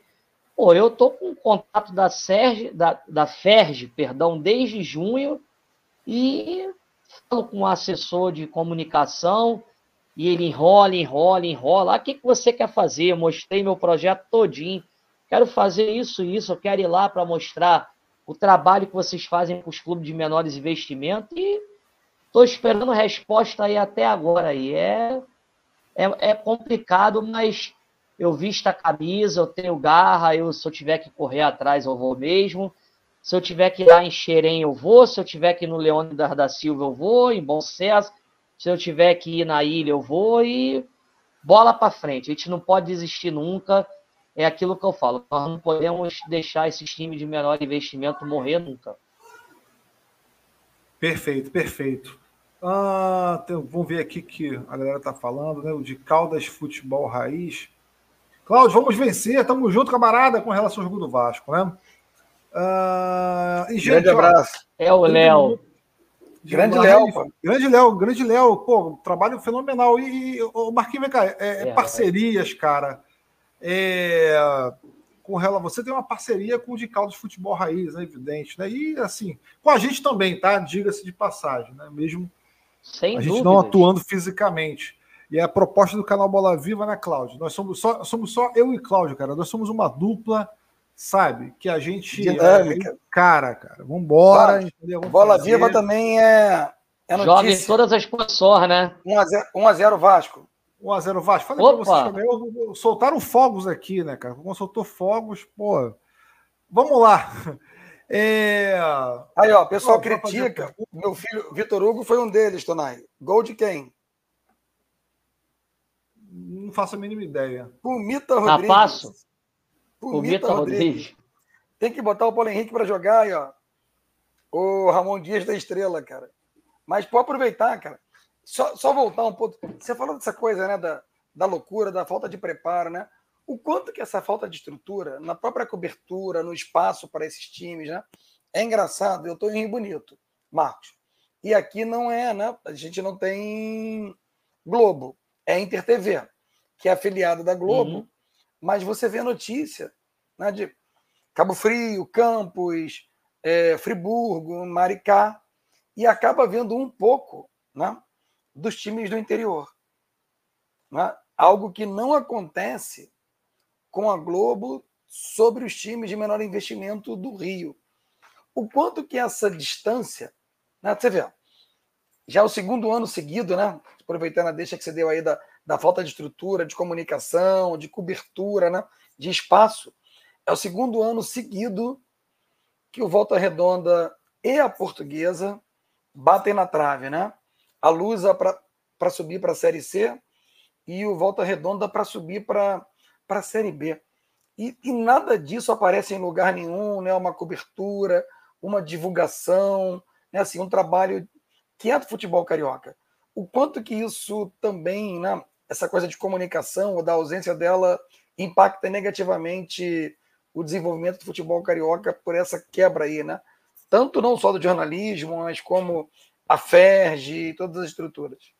Speaker 3: Pô, eu tô com contato da Serge, da, da Ferge, perdão, desde junho e falo com o assessor de comunicação e ele enrola, enrola, enrola. Ah, o que, que você quer fazer? Eu mostrei meu projeto todinho. Quero fazer isso, isso. Eu quero ir lá para mostrar o trabalho que vocês fazem com os clubes de menores investimentos e estou esperando resposta aí até agora. Aí. É, é, é complicado, mas eu visto a camisa, eu tenho garra, eu, se eu tiver que correr atrás, eu vou mesmo. Se eu tiver que ir lá em Xerém, eu vou. Se eu tiver que ir no Leônidas da Silva, eu vou. Em Bom Sucesso. Se eu tiver que ir na ilha, eu vou. E bola para frente. A gente não pode desistir nunca é aquilo que eu falo. Nós não podemos deixar esses times de menor investimento morrer nunca.
Speaker 1: Perfeito, perfeito. Ah, tem, vamos ver aqui que a galera está falando, né? O de Caldas Futebol Raiz. Cláudio, vamos vencer, tamo junto, camarada, com relação ao jogo do Vasco, né?
Speaker 2: Ah, e, gente, grande abraço.
Speaker 3: É o Léo.
Speaker 1: Grande Léo. Grande Léo, grande Léo. Pô, trabalho fenomenal. E, o Marquinhos, vem cá, é, é, é parcerias, cara. É, com relação, você tem uma parceria com o de Caldas Futebol Raiz, né, evidente, né? E assim, com a gente também, tá? Diga-se de passagem, né? Mesmo Sem a gente não atuando fisicamente. E é a proposta do canal Bola Viva, né, Cláudio? Nós somos só, somos só eu e Cláudio, cara. Nós somos uma dupla, sabe? Que a gente.
Speaker 2: Dinâmica.
Speaker 1: É, cara, cara. Vambora.
Speaker 2: Claro. Bola fazer. Viva também é. é
Speaker 3: Joga em todas as posições, né?
Speaker 2: 1x0 Vasco.
Speaker 1: 1x0 Vasco. Falei Opa. pra vocês também, soltaram fogos aqui, né, cara? Como soltou fogos, pô. Vamos lá. *laughs* É...
Speaker 2: Aí, ó, o pessoal critica. Fazer... Meu filho, Vitor Hugo, foi um deles, Tonai. Gol de quem?
Speaker 1: Não faço a mínima ideia.
Speaker 2: Pumita Rodrigues.
Speaker 3: Rapaço.
Speaker 2: Pumita, Pumita Rodrigues. Rodrigues. Tem que botar o Paulo Henrique para jogar aí, ó. O Ramon Dias da Estrela, cara. Mas pode aproveitar, cara. Só, só voltar um pouco. Você falou dessa coisa, né? Da, da loucura, da falta de preparo, né? O quanto que essa falta de estrutura, na própria cobertura, no espaço para esses times, né? É engraçado. Eu estou em Rio Bonito, Marcos. E aqui não é, né? A gente não tem Globo. É Inter TV, que é afiliada da Globo. Uhum. Mas você vê notícia né, de Cabo Frio, Campos, é, Friburgo, Maricá, e acaba vendo um pouco né, dos times do interior. Né? Algo que não acontece com a Globo sobre os times de menor investimento do Rio. O quanto que essa distância, né, você vê, já é o segundo ano seguido, né, aproveitando a deixa que você deu aí da, da falta de estrutura, de comunicação, de cobertura, né, de espaço, é o segundo ano seguido que o Volta Redonda e a Portuguesa batem na trave, né? A Lusa para subir para a Série C e o Volta Redonda para subir para a Série B. E, e, nada disso aparece em lugar nenhum, né? Uma cobertura, uma divulgação, né? Assim, um trabalho que é do futebol carioca. O quanto que isso também, né? Essa coisa de comunicação ou da ausência dela impacta negativamente o desenvolvimento do futebol carioca por essa quebra aí, né? Tanto não só do jornalismo, mas como a FERJ e todas as estruturas.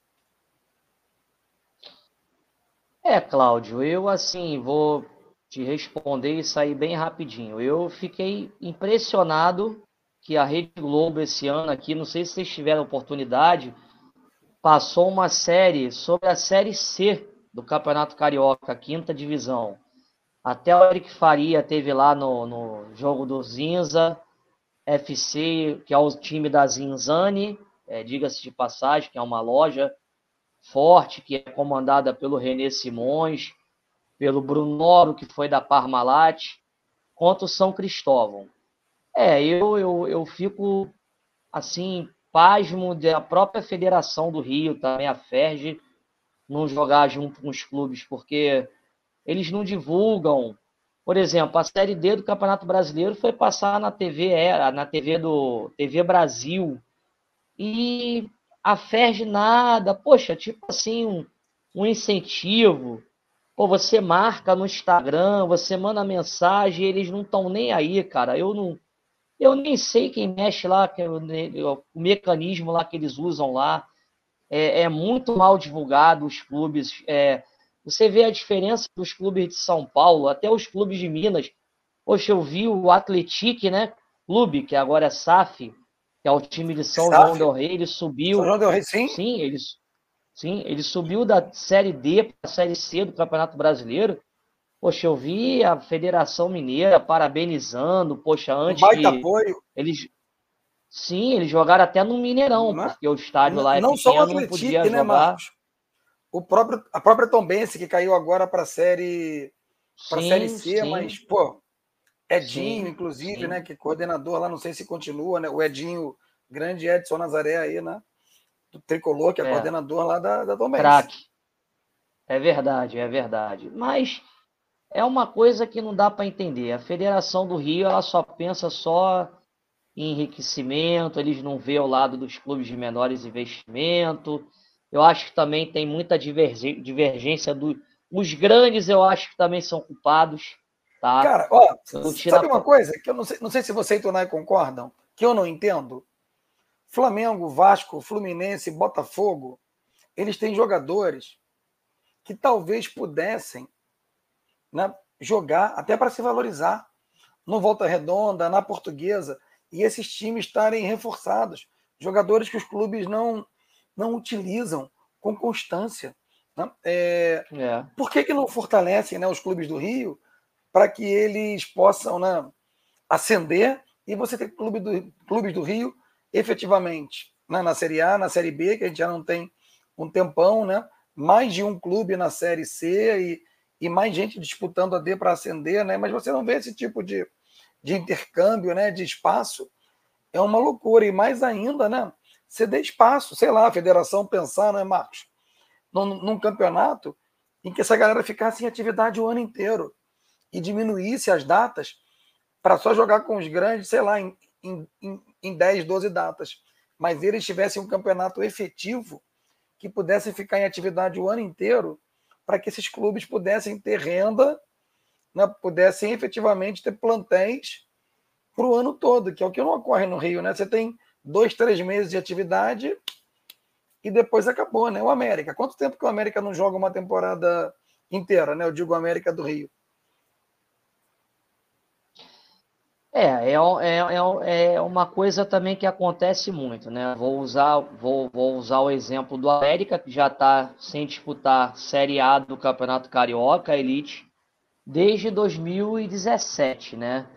Speaker 3: É, Cláudio, eu assim vou te responder e sair bem rapidinho. Eu fiquei impressionado que a Rede Globo esse ano aqui, não sei se vocês tiveram oportunidade, passou uma série sobre a série C do Campeonato Carioca, quinta divisão. Até o Eric Faria teve lá no, no jogo do Zinza FC, que é o time da Zinzani, é, diga-se de passagem, que é uma loja forte, que é comandada pelo René Simões, pelo Brunoro, que foi da Parmalat, contra o São Cristóvão. É, eu, eu, eu fico, assim, pasmo da própria Federação do Rio, também a FERJ, não jogar junto com os clubes, porque eles não divulgam. Por exemplo, a Série D do Campeonato Brasileiro foi passar na TV, era, na TV do TV Brasil. E a FERJ nada. Poxa, tipo assim, um, um incentivo. Pô, você marca no Instagram, você manda mensagem, eles não estão nem aí, cara. Eu não. Eu nem sei quem mexe lá, que o, o mecanismo lá que eles usam lá. É, é muito mal divulgado os clubes. É, você vê a diferença dos clubes de São Paulo, até os clubes de Minas. Poxa, eu vi o Atletique, né? Clube, que agora é SAF, que é o time de São SAF? João del Rei, ele subiu. São
Speaker 2: João del Rei, sim?
Speaker 3: Sim, ele, sim, ele subiu da Série D para a Série C do Campeonato Brasileiro. Poxa, eu vi a Federação Mineira parabenizando, poxa, antes
Speaker 2: um de... apoio.
Speaker 3: Eles, sim, eles jogaram até no Mineirão,
Speaker 2: não,
Speaker 3: é? porque o estádio lá é
Speaker 2: não
Speaker 3: pequeno,
Speaker 2: só o Atletique, não podia né, jogar. Marcos? O próprio, a própria Tombense, que caiu agora para a série, pra série C, sim. mas, pô, Edinho, sim, inclusive, né? Que é coordenador lá, não sei se continua, né? O Edinho, grande Edson Nazaré aí, né? Do Tricolor, que é, é. coordenador lá da, da Tombense.
Speaker 3: Craque. É verdade, é verdade. Mas é uma coisa que não dá para entender. A Federação do Rio, ela só pensa só em enriquecimento, eles não vê o lado dos clubes de menores investimento eu acho que também tem muita divergência dos os grandes, eu acho que também são culpados. Tá?
Speaker 2: Cara, ó, sabe uma coisa que eu não sei, não sei se você e Tonai concordam, que eu não entendo? Flamengo, Vasco, Fluminense, Botafogo, eles têm jogadores que talvez pudessem né, jogar até para se valorizar no Volta Redonda, na Portuguesa, e esses times estarem reforçados. Jogadores que os clubes não, não utilizam com constância. Né? É, é. Por que, que não fortalecem né, os clubes do Rio para que eles possam né, ascender e você ter clube do, clubes do Rio efetivamente né, na Série A, na Série B, que a gente já não tem um tempão, né? mais de um clube na Série C e, e mais gente disputando a D para ascender, né? mas você não vê esse tipo de, de intercâmbio, né, de espaço. É uma loucura. E mais ainda, né? Dê espaço, sei lá, a federação pensar, não é, Marcos? Num, num campeonato em que essa galera ficasse em atividade o ano inteiro e diminuísse as datas para só jogar com os grandes, sei lá, em, em, em 10, 12 datas. Mas eles tivessem um campeonato efetivo que pudesse ficar em atividade o ano inteiro para que esses clubes pudessem ter renda, né, pudessem efetivamente ter plantéis para o ano todo, que é o que não ocorre no Rio. Né? Você tem dois, três meses de atividade e depois acabou, né? O América. Quanto tempo que o América não joga uma temporada inteira, né? Eu digo América do Rio.
Speaker 3: É, é, é, é uma coisa também que acontece muito, né? Vou usar, vou, vou usar o exemplo do América, que já está sem disputar Série A do Campeonato Carioca Elite desde 2017, né?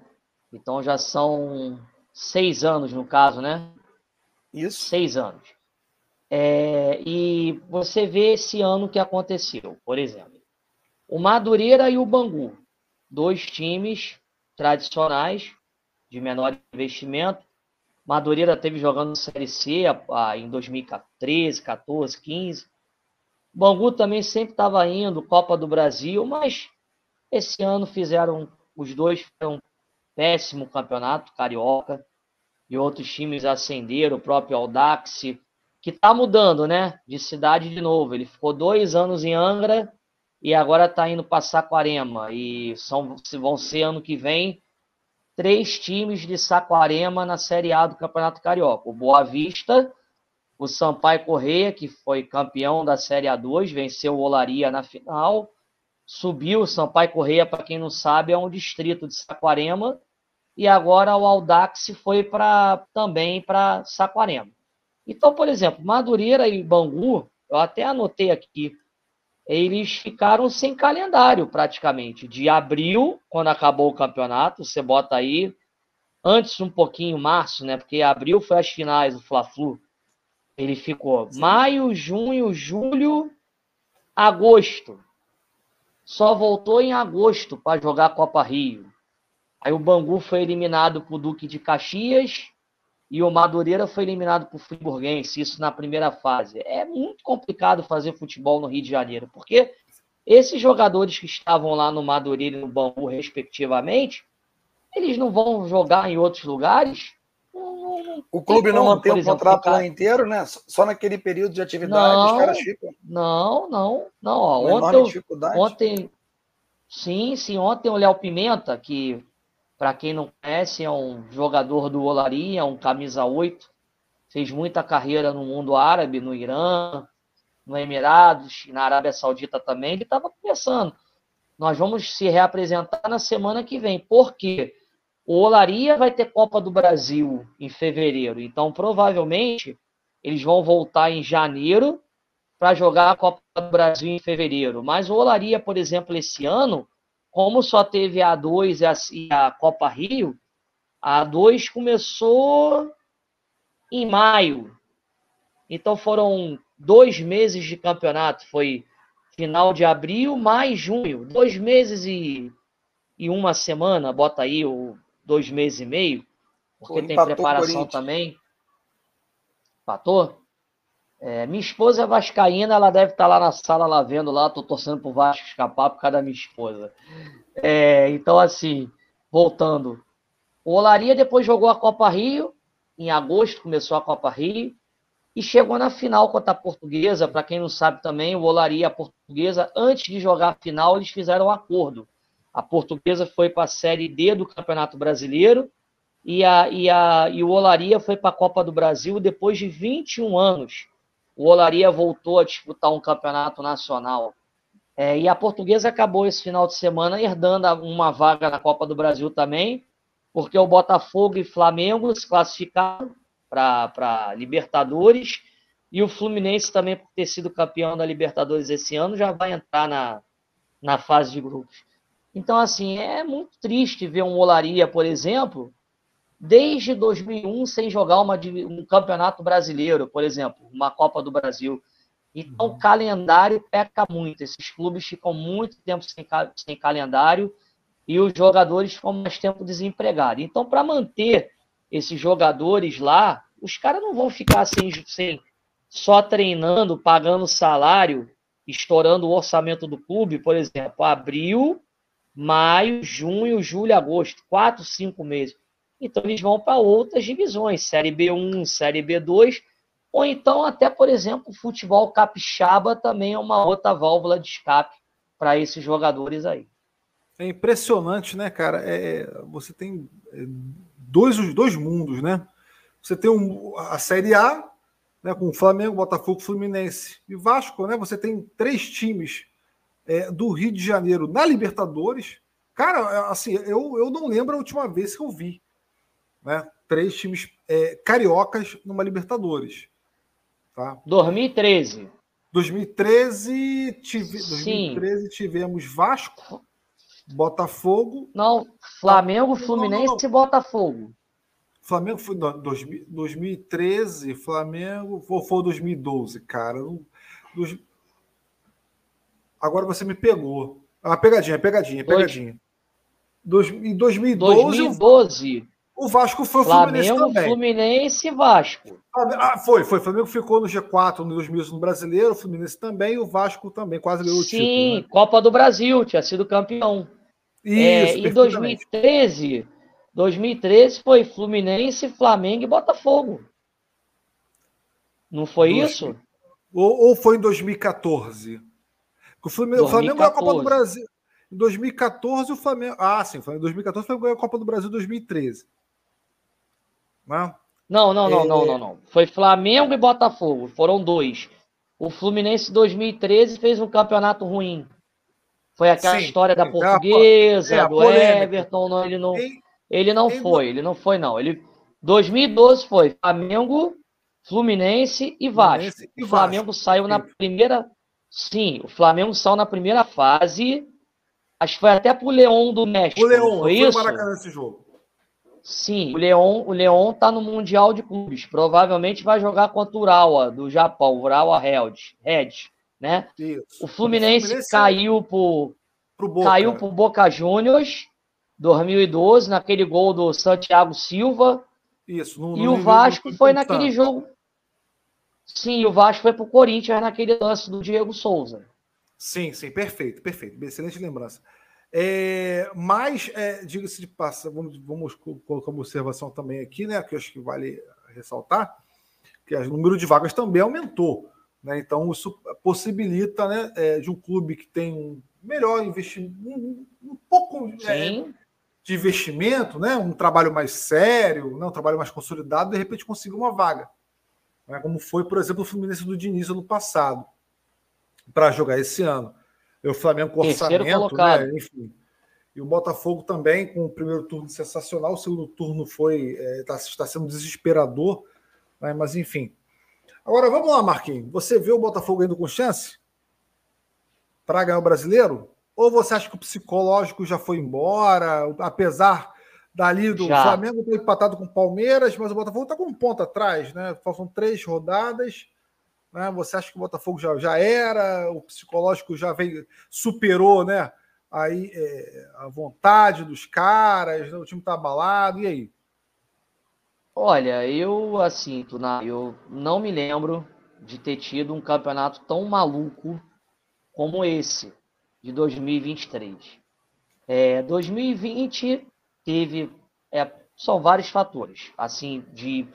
Speaker 3: Então já são seis anos no caso, né?
Speaker 2: Isso.
Speaker 3: Seis anos. É, e você vê esse ano que aconteceu, por exemplo. O Madureira e o Bangu, dois times tradicionais de menor investimento. Madureira teve jogando Série C em 2013, 14, 15. Bangu também sempre estava indo, Copa do Brasil, mas esse ano fizeram, os dois um péssimo campeonato carioca e outros times ascenderam, o próprio Audax, que está mudando, né? De cidade de novo. Ele ficou dois anos em Angra e agora está indo para Saquarema. E são, vão ser ano que vem três times de Saquarema na Série A do Campeonato Carioca. O Boa Vista, o Sampaio Correia, que foi campeão da Série A2, venceu o Olaria na final. Subiu o Sampaio Correia, para quem não sabe, é um distrito de Saquarema. E agora o Aldax foi para também para Saquarema. Então, por exemplo, Madureira e Bangu, eu até anotei aqui, eles ficaram sem calendário praticamente. De abril, quando acabou o campeonato, você bota aí, antes um pouquinho, março, né? Porque abril foi as finais do Fla-Flu. Ele ficou maio, junho, julho, agosto. Só voltou em agosto para jogar a Copa Rio. Aí o Bangu foi eliminado por Duque de Caxias e o Madureira foi eliminado por Friburguense, isso na primeira fase. É muito complicado fazer futebol no Rio de Janeiro, porque esses jogadores que estavam lá no Madureira e no Bangu, respectivamente, eles não vão jogar em outros lugares.
Speaker 2: o clube não mantém o contrato ficar... lá inteiro, né? Só naquele período de atividade não, os caras ficam.
Speaker 3: Não, não, não. Ó, ontem, eu, ontem, sim, sim, ontem o Léo Pimenta, que para quem não conhece, é um jogador do Olaria, um camisa 8. Fez muita carreira no mundo árabe, no Irã, no Emirados, na Arábia Saudita também. Ele estava começando. Nós vamos se reapresentar na semana que vem. Por quê? O Olaria vai ter Copa do Brasil em fevereiro. Então, provavelmente, eles vão voltar em janeiro para jogar a Copa do Brasil em fevereiro. Mas o Olaria, por exemplo, esse ano, como só teve a A2 e a, Copa Rio, a A2 começou em maio. Então foram dois meses de campeonato. Foi final de abril, mais junho. Dois meses e, e uma semana, bota aí o dois meses e meio, porque Pô, tem preparação também. Empatou? É, minha esposa é vascaína, ela deve estar lá na sala lá vendo lá, tô torcendo pro Vasco escapar por causa da minha esposa. É, então, assim, voltando. O Olaria depois jogou a Copa Rio, em agosto começou a Copa Rio, e chegou na final contra a Portuguesa. Para quem não sabe também, o Olaria a Portuguesa, antes de jogar a final, eles fizeram um acordo. A Portuguesa foi para a Série D do Campeonato Brasileiro e, a, e, a, e o Olaria foi para a Copa do Brasil depois de 21 anos o Olaria voltou a disputar um campeonato nacional. É, e a portuguesa acabou esse final de semana herdando uma vaga na Copa do Brasil também, porque o Botafogo e Flamengo se classificaram para Libertadores e o Fluminense também, por ter sido campeão da Libertadores esse ano, já vai entrar na, na fase de grupos. Então, assim, é muito triste ver um Olaria, por exemplo, desde 2001 sem jogar uma, um campeonato brasileiro, por exemplo, uma Copa do Brasil. Então, o calendário peca muito. Esses clubes ficam muito tempo sem, sem calendário e os jogadores ficam mais tempo desempregados. Então, para manter esses jogadores lá, os caras não vão ficar sem, sem só treinando, pagando salário estourando o orçamento do clube, por exemplo, abril, maio, junho, julho, agosto, quatro, cinco meses. Então eles vão para outras divisões, Série B1, Série B2, ou então até, por exemplo, o futebol capixaba também é uma outra válvula de escape para esses jogadores aí.
Speaker 1: É impressionante, né, cara? É, é você tem é, dois, dois mundos, né? Você tem um, a Série A, né, com Flamengo, Botafogo, Fluminense e Vasco, né? Você tem três times é, do Rio de Janeiro na Libertadores. Cara, é, assim, eu, eu não lembro a última vez que eu vi, né? Três times é, cariocas numa Libertadores. Tá?
Speaker 3: 2013.
Speaker 1: 2013, tive, 2013 tivemos Vasco, Botafogo.
Speaker 3: Não, Flamengo, Fluminense não, não, e Botafogo.
Speaker 1: Flamengo foi não, 2013, Flamengo foi, foi 2012, cara. Dos, agora você me pegou. Ah, pegadinha, pegadinha, pegadinha. Dois, em 2012,
Speaker 3: 2012.
Speaker 1: O Vasco foi o
Speaker 3: Fluminense Flamengo, também. Fluminense e Vasco.
Speaker 1: Ah, foi, foi. O Flamengo ficou no G4 no 2000 no Brasileiro, o Fluminense também e o Vasco também, quase ganhou
Speaker 3: o título. Sim, né? Copa do Brasil, tinha sido campeão. Isso, é, em 2013, 2013 foi Fluminense, Flamengo e Botafogo. Não foi isso?
Speaker 1: Ou, ou, foi em 2014? O Flamengo, 2014. o Flamengo ganhou a Copa do Brasil. Em 2014, o Flamengo. Ah, sim, em 2014 o Flamengo ganhou a Copa do Brasil em 2013.
Speaker 3: Né? Não, não, não, é... não, não, não. Foi Flamengo e Botafogo. Foram dois. O Fluminense 2013 fez um campeonato ruim. Foi aquela Sim, história da portuguesa, é, do polêmica. Everton. Não, ele não, ele não foi, ele não foi, não. Ele 2012 foi Flamengo, Fluminense e Vasco. Fluminense e Vasco. O Flamengo saiu na primeira. Sim, o Flamengo saiu na primeira fase. Acho que foi até pro Leão do México. O Leão, foi, foi isso? Maracanã esse jogo. Sim, o Leon, o Leon tá no Mundial de Clubes. Provavelmente vai jogar contra o Urawa, do Japão, o Urawa Red, Red né? Isso. O Fluminense, o Fluminense caiu por pro Boca. caiu pro Boca Juniors 2012 naquele gol do Santiago Silva. Isso. No, e no o Vasco foi naquele jogo. Sim, o Vasco foi pro Corinthians naquele lance do Diego Souza.
Speaker 1: Sim, sim, perfeito, perfeito. Excelente lembrança. É, mas, é, diga-se de passa, vamos, vamos colocar uma observação também aqui, né? Que eu acho que vale ressaltar, que o número de vagas também aumentou. Né? Então, isso possibilita né, é, de um clube que tem um melhor investimento, um, um pouco é, de investimento, né? um trabalho mais sério, né? um trabalho mais consolidado, de repente conseguir uma vaga. Né? Como foi, por exemplo, o Fluminense do Diniz no passado, para jogar esse ano. O Flamengo com orçamento, né? enfim. E o Botafogo também, com o primeiro turno sensacional, o segundo turno foi está é, está sendo desesperador, né? mas enfim. Agora vamos lá, Marquinhos. Você vê o Botafogo indo com chance para ganhar o brasileiro? Ou você acha que o psicológico já foi embora, apesar dali do já. Flamengo ter empatado com o Palmeiras, mas o Botafogo está com um ponto atrás, né? Faltam três rodadas. Né? Você acha que o Botafogo já, já era, o psicológico já veio, superou né? aí, é, a vontade dos caras, né? o time está abalado, e aí?
Speaker 3: Olha, eu assim, eu não me lembro de ter tido um campeonato tão maluco como esse de 2023. É, 2020 teve é, são vários fatores, assim, de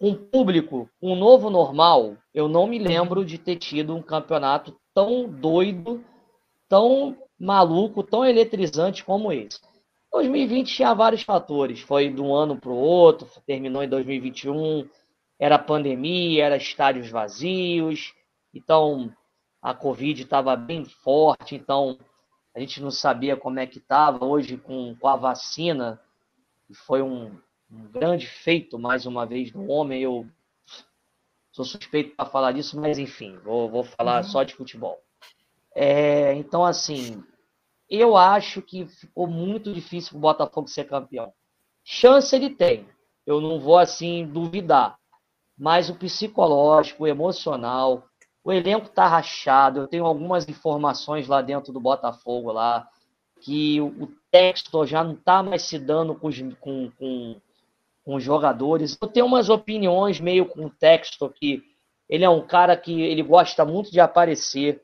Speaker 3: um público, um novo normal, eu não me lembro de ter tido um campeonato tão doido, tão maluco, tão eletrizante como esse. 2020 tinha vários fatores, foi de um ano para o outro, terminou em 2021, era pandemia, era estádios vazios, então a Covid estava bem forte, então a gente não sabia como é que estava. Hoje, com, com a vacina, foi um, um grande feito, mais uma vez, do homem. Eu sou suspeito para falar disso, mas enfim, vou, vou falar uhum. só de futebol. É, então, assim, eu acho que ficou muito difícil para o Botafogo ser campeão. Chance ele tem, eu não vou assim duvidar, mas o psicológico, o emocional, o elenco tá rachado. Eu tenho algumas informações lá dentro do Botafogo lá que o texto já não está mais se dando com, com, com com os jogadores. Eu tenho umas opiniões meio com Texto que ele é um cara que ele gosta muito de aparecer.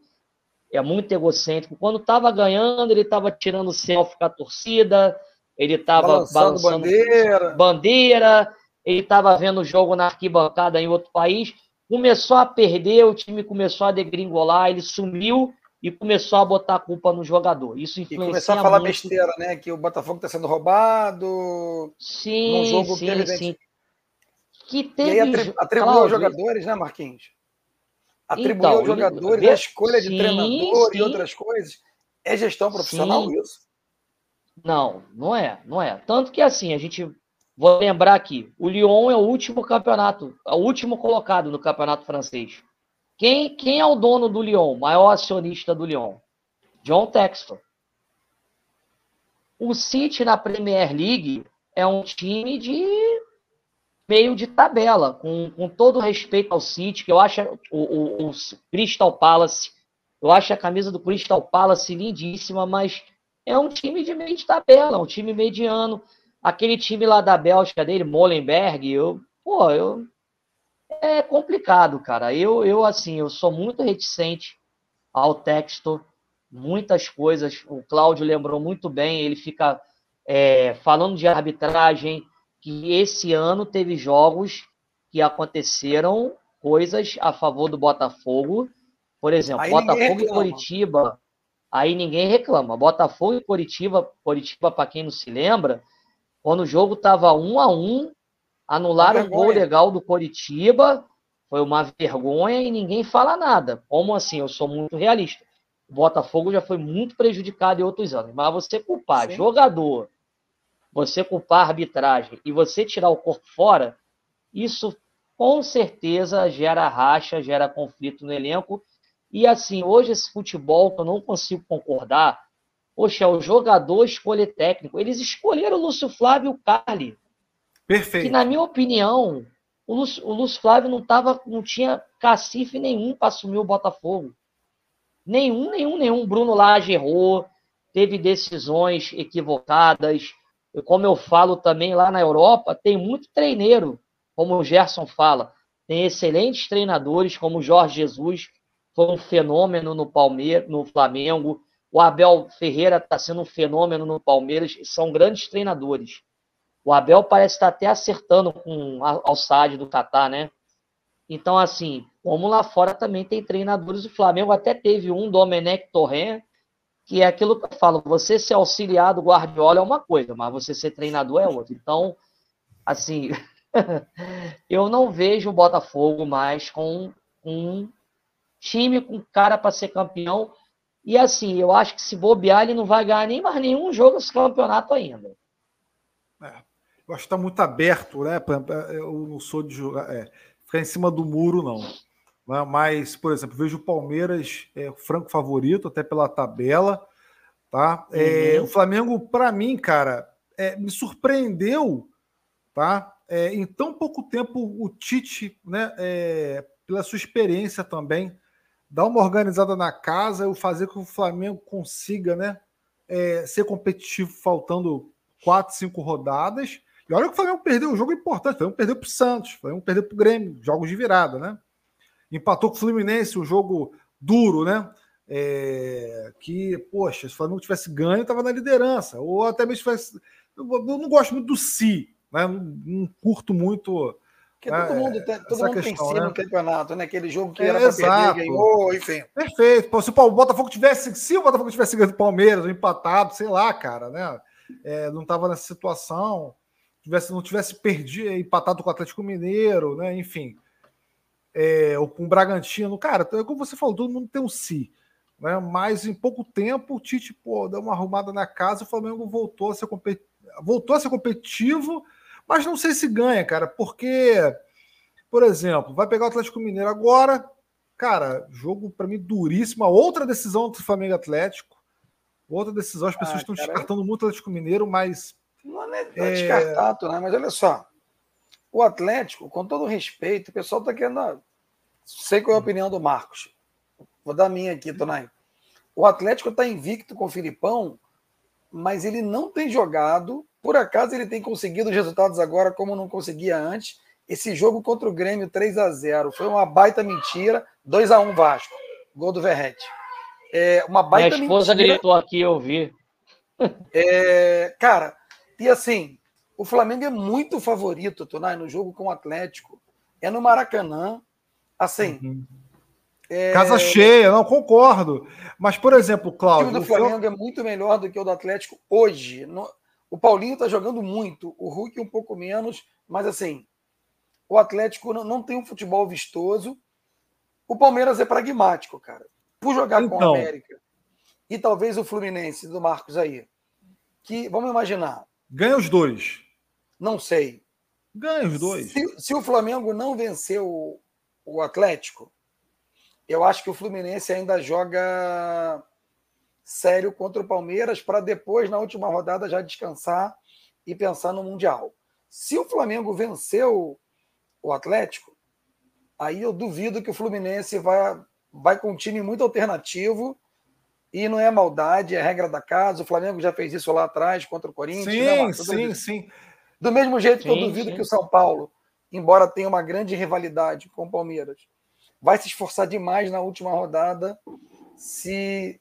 Speaker 3: é muito egocêntrico. Quando estava ganhando, ele estava tirando selfie com a torcida, ele estava balançando, balançando, bandeira. bandeira, ele estava vendo o jogo na arquibancada em outro país. Começou a perder, o time começou a degringolar, ele sumiu e começou a botar a culpa no jogador. Isso influencia. E começou a
Speaker 2: falar
Speaker 3: muito.
Speaker 2: besteira, né? Que o Botafogo está sendo roubado.
Speaker 3: Sim, jogo sim, que sim.
Speaker 2: Que teve... E aí atribuiu atribu aos jogadores, né, Marquinhos? Atribuiu então, aos jogadores a escolha sim, de treinador sim. e outras coisas. É gestão profissional sim. isso?
Speaker 3: Não, não é, não é. Tanto que assim, a gente vou lembrar aqui, o Lyon é o último campeonato, é o último colocado no campeonato francês. Quem, quem é o dono do Lyon, maior acionista do Lyon? John Textor. O City na Premier League é um time de meio de tabela, com, com todo respeito ao City, que eu acho o, o, o Crystal Palace, eu acho a camisa do Crystal Palace lindíssima, mas é um time de meio de tabela, um time mediano. Aquele time lá da Bélgica dele, Molenberg, eu, pô, eu é complicado, cara. Eu, eu assim, eu sou muito reticente ao texto, muitas coisas. O Cláudio lembrou muito bem, ele fica é, falando de arbitragem, que esse ano teve jogos que aconteceram coisas a favor do Botafogo. Por exemplo, aí Botafogo e Coritiba. Aí ninguém reclama. Botafogo e Coritiba, Coritiba, para quem não se lembra, quando o jogo estava um a um, Anularam o gol legal do Coritiba, foi uma vergonha e ninguém fala nada. Como assim? Eu sou muito realista. O Botafogo já foi muito prejudicado em outros anos. Mas você culpar Sim. jogador, você culpar arbitragem e você tirar o corpo fora, isso com certeza gera racha, gera conflito no elenco. E assim, hoje esse futebol que eu não consigo concordar, poxa, o jogador escolher técnico. Eles escolheram o Lúcio Flávio Carli.
Speaker 1: Perfeito.
Speaker 3: Que, na minha opinião, o Lúcio, o Lúcio Flávio não, tava, não tinha cacife nenhum para assumir o Botafogo. Nenhum, nenhum, nenhum. Bruno Lage errou, teve decisões equivocadas. E como eu falo também lá na Europa, tem muito treineiro, como o Gerson fala. Tem excelentes treinadores, como o Jorge Jesus, foi um fenômeno no Palmeiras, no Flamengo. O Abel Ferreira está sendo um fenômeno no Palmeiras. São grandes treinadores. O Abel parece estar até acertando com ao SAD do Catar, né? Então, assim, como lá fora também tem treinadores, o Flamengo até teve um, Domenech Torren, que é aquilo que eu falo, você ser auxiliar do Guardiola é uma coisa, mas você ser treinador é outra. Então, assim, *laughs* eu não vejo o Botafogo mais com um time com cara para ser campeão. E assim, eu acho que se bobear, ele não vai ganhar nem mais nenhum jogo esse campeonato ainda.
Speaker 1: Eu acho que está muito aberto, né? Eu não sou de jogar, é, ficar em cima do muro, não. Né? Mas, por exemplo, vejo o Palmeiras é, franco favorito, até pela tabela. Tá? É, uhum. o Flamengo, para mim, cara, é, me surpreendeu tá? É, em tão pouco tempo o Tite, né, é, pela sua experiência também, dar uma organizada na casa e fazer com que o Flamengo consiga né, é, ser competitivo faltando quatro, cinco rodadas e olha que o Flamengo perdeu um jogo importante. O Flamengo perdeu para o Santos, o Flamengo perdeu para o Grêmio, jogos de virada, né? Empatou com o Fluminense, um jogo duro, né? É, que, poxa, se o Flamengo tivesse ganho, estava na liderança. Ou até mesmo tivesse. Eu não gosto muito do si, né? Não, não curto muito.
Speaker 2: Porque todo né, mundo, tem, todo mundo questão, tem si né? no campeonato, né? Aquele jogo que é, era para perder, ganhou, enfim.
Speaker 1: Perfeito. Se o Botafogo tivesse, se o Botafogo tivesse ganho do Palmeiras, empatado, sei lá, cara, né? É, não estava nessa situação tivesse, não tivesse perdido, empatado com o Atlético Mineiro, né? Enfim. É, ou com o Bragantino. Cara, é como você falou, todo mundo tem um si. Né? Mas em pouco tempo o Tite pô, deu uma arrumada na casa, o Flamengo voltou a ser, compet... voltou a ser competitivo, mas não sei se ganha, cara, porque, por exemplo, vai pegar o Atlético Mineiro agora, cara, jogo para mim duríssimo, outra decisão do Flamengo Atlético, outra decisão, as pessoas ah, estão descartando muito o Atlético Mineiro, mas
Speaker 2: não é, é... descartado, né? Mas olha só. O Atlético, com todo respeito, o pessoal está querendo. Sei qual é a opinião do Marcos. Vou dar a minha aqui, Tonai. O Atlético está invicto com o Filipão, mas ele não tem jogado. Por acaso ele tem conseguido os resultados agora como não conseguia antes. Esse jogo contra o Grêmio 3 a 0 foi uma baita mentira. 2 a 1 Vasco. Gol do Verrete. É uma baita
Speaker 3: Minha esposa mentira. gritou aqui, eu vi.
Speaker 2: É, cara, e assim, o Flamengo é muito favorito, Tonai, no jogo com o Atlético. É no Maracanã. Assim.
Speaker 1: Uhum. É... Casa cheia, não concordo. Mas, por exemplo, Cláudio.
Speaker 2: O time do Flamengo é muito melhor do que o do Atlético hoje. O Paulinho está jogando muito, o Hulk um pouco menos, mas assim, o Atlético não, não tem um futebol vistoso. O Palmeiras é pragmático, cara. Por jogar então, com o América e talvez o Fluminense do Marcos aí, que vamos imaginar.
Speaker 1: Ganha os dois.
Speaker 2: Não sei.
Speaker 1: Ganha os dois.
Speaker 2: Se, se o Flamengo não vencer o, o Atlético, eu acho que o Fluminense ainda joga sério contra o Palmeiras para depois, na última rodada, já descansar e pensar no Mundial. Se o Flamengo venceu o Atlético, aí eu duvido que o Fluminense vai, vai com um time muito alternativo e não é maldade, é regra da casa. O Flamengo já fez isso lá atrás contra o Corinthians.
Speaker 1: Sim, né, sim, sim.
Speaker 2: Do mesmo jeito sim, que eu duvido sim. que o São Paulo, embora tenha uma grande rivalidade com o Palmeiras, vai se esforçar demais na última rodada se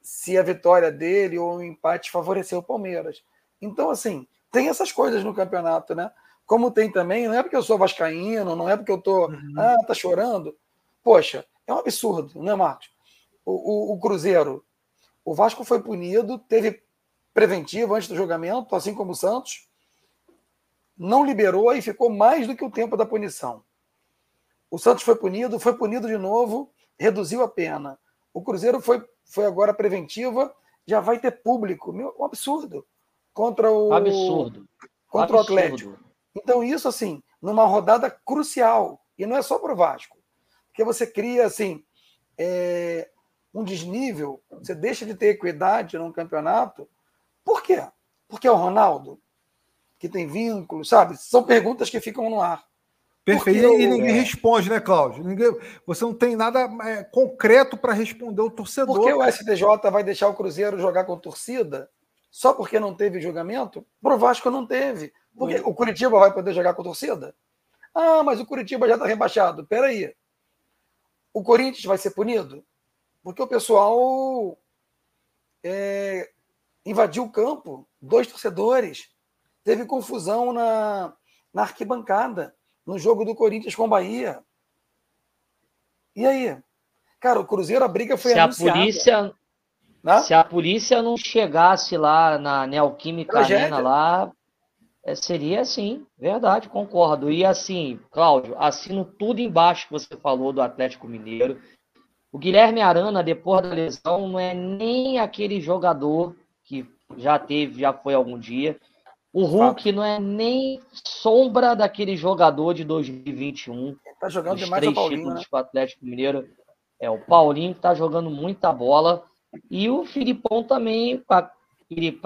Speaker 2: se a vitória dele ou o empate favorecer o Palmeiras. Então, assim, tem essas coisas no campeonato, né? Como tem também, não é porque eu sou vascaíno, não é porque eu tô, uhum. ah, tá chorando. Poxa, é um absurdo, não é, Marcos? O, o, o Cruzeiro, o Vasco foi punido, teve preventivo antes do julgamento, assim como o Santos, não liberou e ficou mais do que o tempo da punição. O Santos foi punido, foi punido de novo, reduziu a pena. O Cruzeiro foi, foi agora preventiva, já vai ter público. Meu, um absurdo. Contra o.
Speaker 3: Absurdo.
Speaker 2: Contra absurdo. o Atlético. Então, isso, assim, numa rodada crucial. E não é só para o Vasco. Porque você cria, assim, é, um desnível, você deixa de ter equidade num campeonato. Por quê? Porque é o Ronaldo, que tem vínculo, sabe? São perguntas que ficam no ar.
Speaker 1: Perfeito. E ninguém responde, né, Cláudio? Ninguém, você não tem nada é, concreto para responder o torcedor.
Speaker 2: Por que o STJ vai deixar o Cruzeiro jogar com torcida? Só porque não teve julgamento? Pro Vasco não teve. Porque o Curitiba vai poder jogar com torcida? Ah, mas o Curitiba já está rebaixado. Peraí. O Corinthians vai ser punido? Porque o pessoal é, invadiu o campo, dois torcedores. Teve confusão na, na arquibancada no jogo do Corinthians com o Bahia. E aí? Cara, o Cruzeiro, a briga foi
Speaker 3: se anunciada. A polícia, né? Se a polícia não chegasse lá na Neoquímica Arena lá, é, seria assim, verdade, concordo. E assim, Cláudio, assino tudo embaixo que você falou do Atlético Mineiro. O Guilherme Arana, depois da lesão, não é nem aquele jogador que já teve, já foi algum dia. O Hulk não é nem sombra daquele jogador de 2021.
Speaker 2: Tá jogando demais três o Paulinho,
Speaker 3: títulos né? o Atlético Mineiro. É, o Paulinho tá jogando muita bola. E o Filipão também, com aquele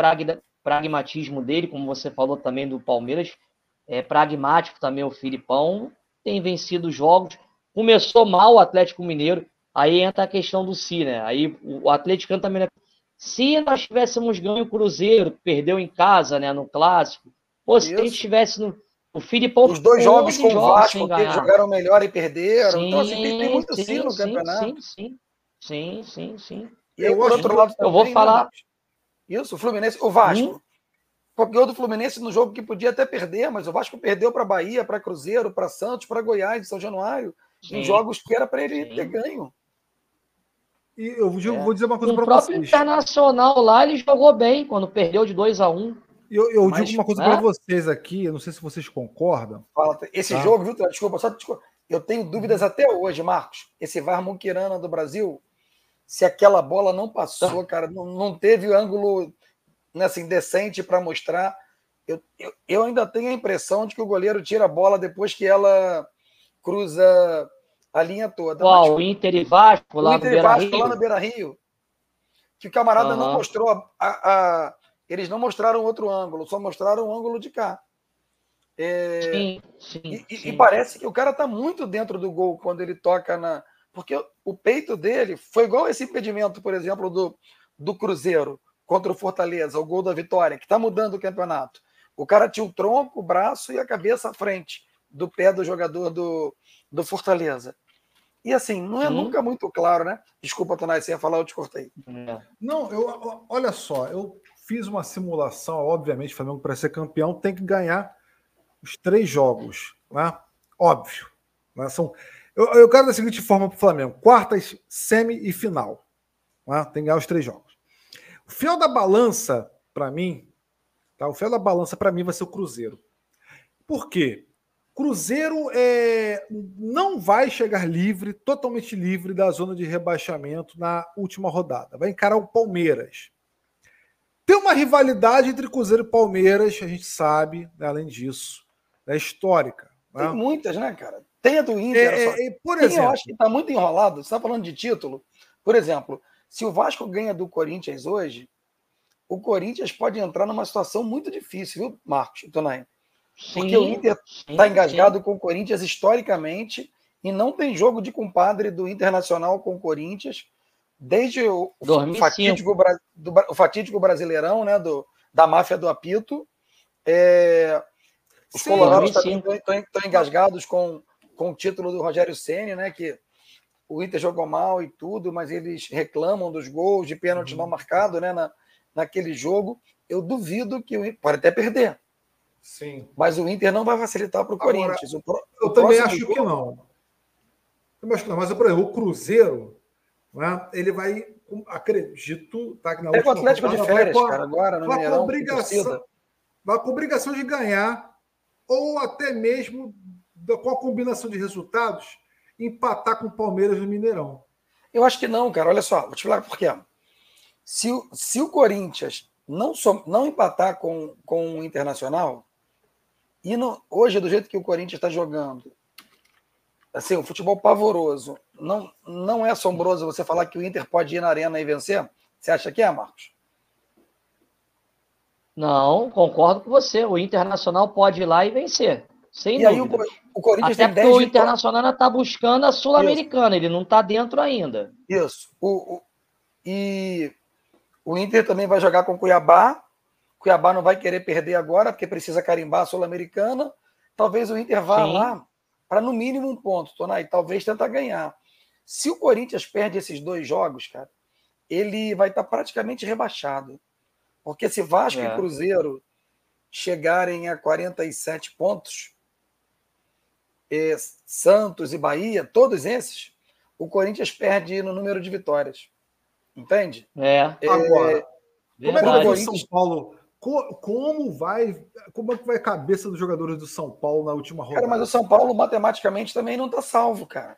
Speaker 3: pragmatismo dele, como você falou também do Palmeiras, é pragmático também o Filipão, tem vencido jogos. Começou mal o Atlético Mineiro, aí entra a questão do Si, né? Aí o Atlético também se nós tivéssemos ganho o Cruzeiro, perdeu em casa, né, no clássico, ou se Isso. a gente tivesse no o Filipão
Speaker 2: Os dois jogos com o Vasco, que eles jogaram melhor e perderam. Sim, então, assim, tem, tem muito sim, sim no sim, campeonato.
Speaker 3: Sim, sim, sim, sim, sim.
Speaker 2: E aí, por outro lado,
Speaker 3: eu vou falar.
Speaker 2: Isso, o Fluminense, o Vasco. Hum? Copiou do Fluminense no jogo que podia até perder, mas o Vasco perdeu para Bahia, para Cruzeiro, para Santos, para Goiás, São Januário, em jogos que era para ele ter ganho.
Speaker 1: E eu vou, é. vou dizer uma coisa para vocês. O próprio
Speaker 3: Internacional lá, ele jogou bem quando perdeu de 2 a 1 um.
Speaker 1: Eu, eu Mas, digo uma coisa para vocês aqui, eu não sei se vocês concordam.
Speaker 2: Fala, esse tá? jogo, viu? Desculpa, só desculpa. Eu tenho dúvidas até hoje, Marcos. Esse VAR Muquirana do Brasil, se aquela bola não passou, cara, não, não teve ângulo né, assim, decente para mostrar. Eu, eu, eu ainda tenho a impressão de que o goleiro tira a bola depois que ela cruza a linha toda.
Speaker 3: Qual? Mas, o Inter e Vasco lá o Inter no Beira Vasco, Rio?
Speaker 2: lá no Beira Rio. Que o camarada uhum. não mostrou a, a, a, Eles não mostraram outro ângulo, só mostraram o ângulo de cá. É, sim, sim, e, sim. e, parece que o cara tá muito dentro do gol quando ele toca na. Porque o peito dele foi igual esse impedimento, por exemplo, do, do Cruzeiro contra o Fortaleza, o gol da vitória, que está mudando o campeonato. O cara tinha o tronco, o braço e a cabeça à frente do pé do jogador do, do Fortaleza. E assim, não é Sim. nunca muito claro, né? Desculpa, Tonai, você ia falar, eu te cortei.
Speaker 1: É. Não, eu, olha só, eu fiz uma simulação, obviamente, Flamengo para ser campeão tem que ganhar os três jogos, né? Óbvio. Né? São, eu, eu quero da seguinte forma para o Flamengo: quartas, semi e final. Né? Tem que ganhar os três jogos. O fiel da balança, para mim, tá? o fiel da balança, para mim, vai ser o Cruzeiro. Por quê? Cruzeiro é, não vai chegar livre, totalmente livre da zona de rebaixamento na última rodada. Vai encarar o Palmeiras. Tem uma rivalidade entre Cruzeiro e Palmeiras, a gente sabe, né, além disso, é histórica.
Speaker 2: Né? Tem muitas, né, cara? Tem a do Inter. É, é, por Tem, exemplo, eu acho que está muito enrolado. Você está falando de título. Por exemplo, se o Vasco ganha do Corinthians hoje, o Corinthians pode entrar numa situação muito difícil, viu, Marcos? Tonai? Porque o Inter está engasgado sim. com o Corinthians historicamente e não tem jogo de compadre do Internacional com o Corinthians desde o, fatídico, do, o fatídico Brasileirão, né, do, da máfia do apito. É, os sim, colorados também estão engasgados com, com o título do Rogério Ceni, né, que o Inter jogou mal e tudo, mas eles reclamam dos gols de pênalti uhum. não marcado né, na, naquele jogo. Eu duvido que o Inter pode até perder,
Speaker 1: Sim.
Speaker 2: Mas o Inter não vai facilitar para o Corinthians.
Speaker 1: Eu também acho jogo... que não. Eu acho que não. Mas, por exemplo, o Cruzeiro, né, ele vai, acredito, tá,
Speaker 2: que na é o Atlético de férias, vai, cara, agora, no
Speaker 1: vai, com obrigação, vai com obrigação de ganhar, ou até mesmo com a combinação de resultados, empatar com o Palmeiras no Mineirão.
Speaker 2: Eu acho que não, cara. Olha só, vou te falar por quê. Se, se o Corinthians não, só, não empatar com, com o Internacional, e no, hoje, do jeito que o Corinthians está jogando, assim, o futebol pavoroso, não, não é assombroso você falar que o Inter pode ir na arena e vencer? Você acha que é, Marcos?
Speaker 3: Não, concordo com você. O Internacional pode ir lá e vencer. Sem
Speaker 2: e dúvida. aí o, o Corinthians
Speaker 3: Até tem 10 o Internacional está buscando a Sul-Americana, ele não está dentro ainda.
Speaker 2: Isso. O, o, e o Inter também vai jogar com o Cuiabá. Cuiabá não vai querer perder agora, porque precisa carimbar a Sul-Americana. Talvez o Inter vá Sim. lá para no mínimo um ponto, Tonai, talvez tentar ganhar. Se o Corinthians perde esses dois jogos, cara, ele vai estar tá praticamente rebaixado. Porque se Vasco é. e Cruzeiro chegarem a 47 pontos, e Santos e Bahia, todos esses, o Corinthians perde no número de vitórias. Entende?
Speaker 3: É.
Speaker 1: Agora, como é que vai São Paulo? Como vai, como é que vai a cabeça dos jogadores do São Paulo na última rodada?
Speaker 2: Cara, mas o São Paulo matematicamente também não está salvo, cara.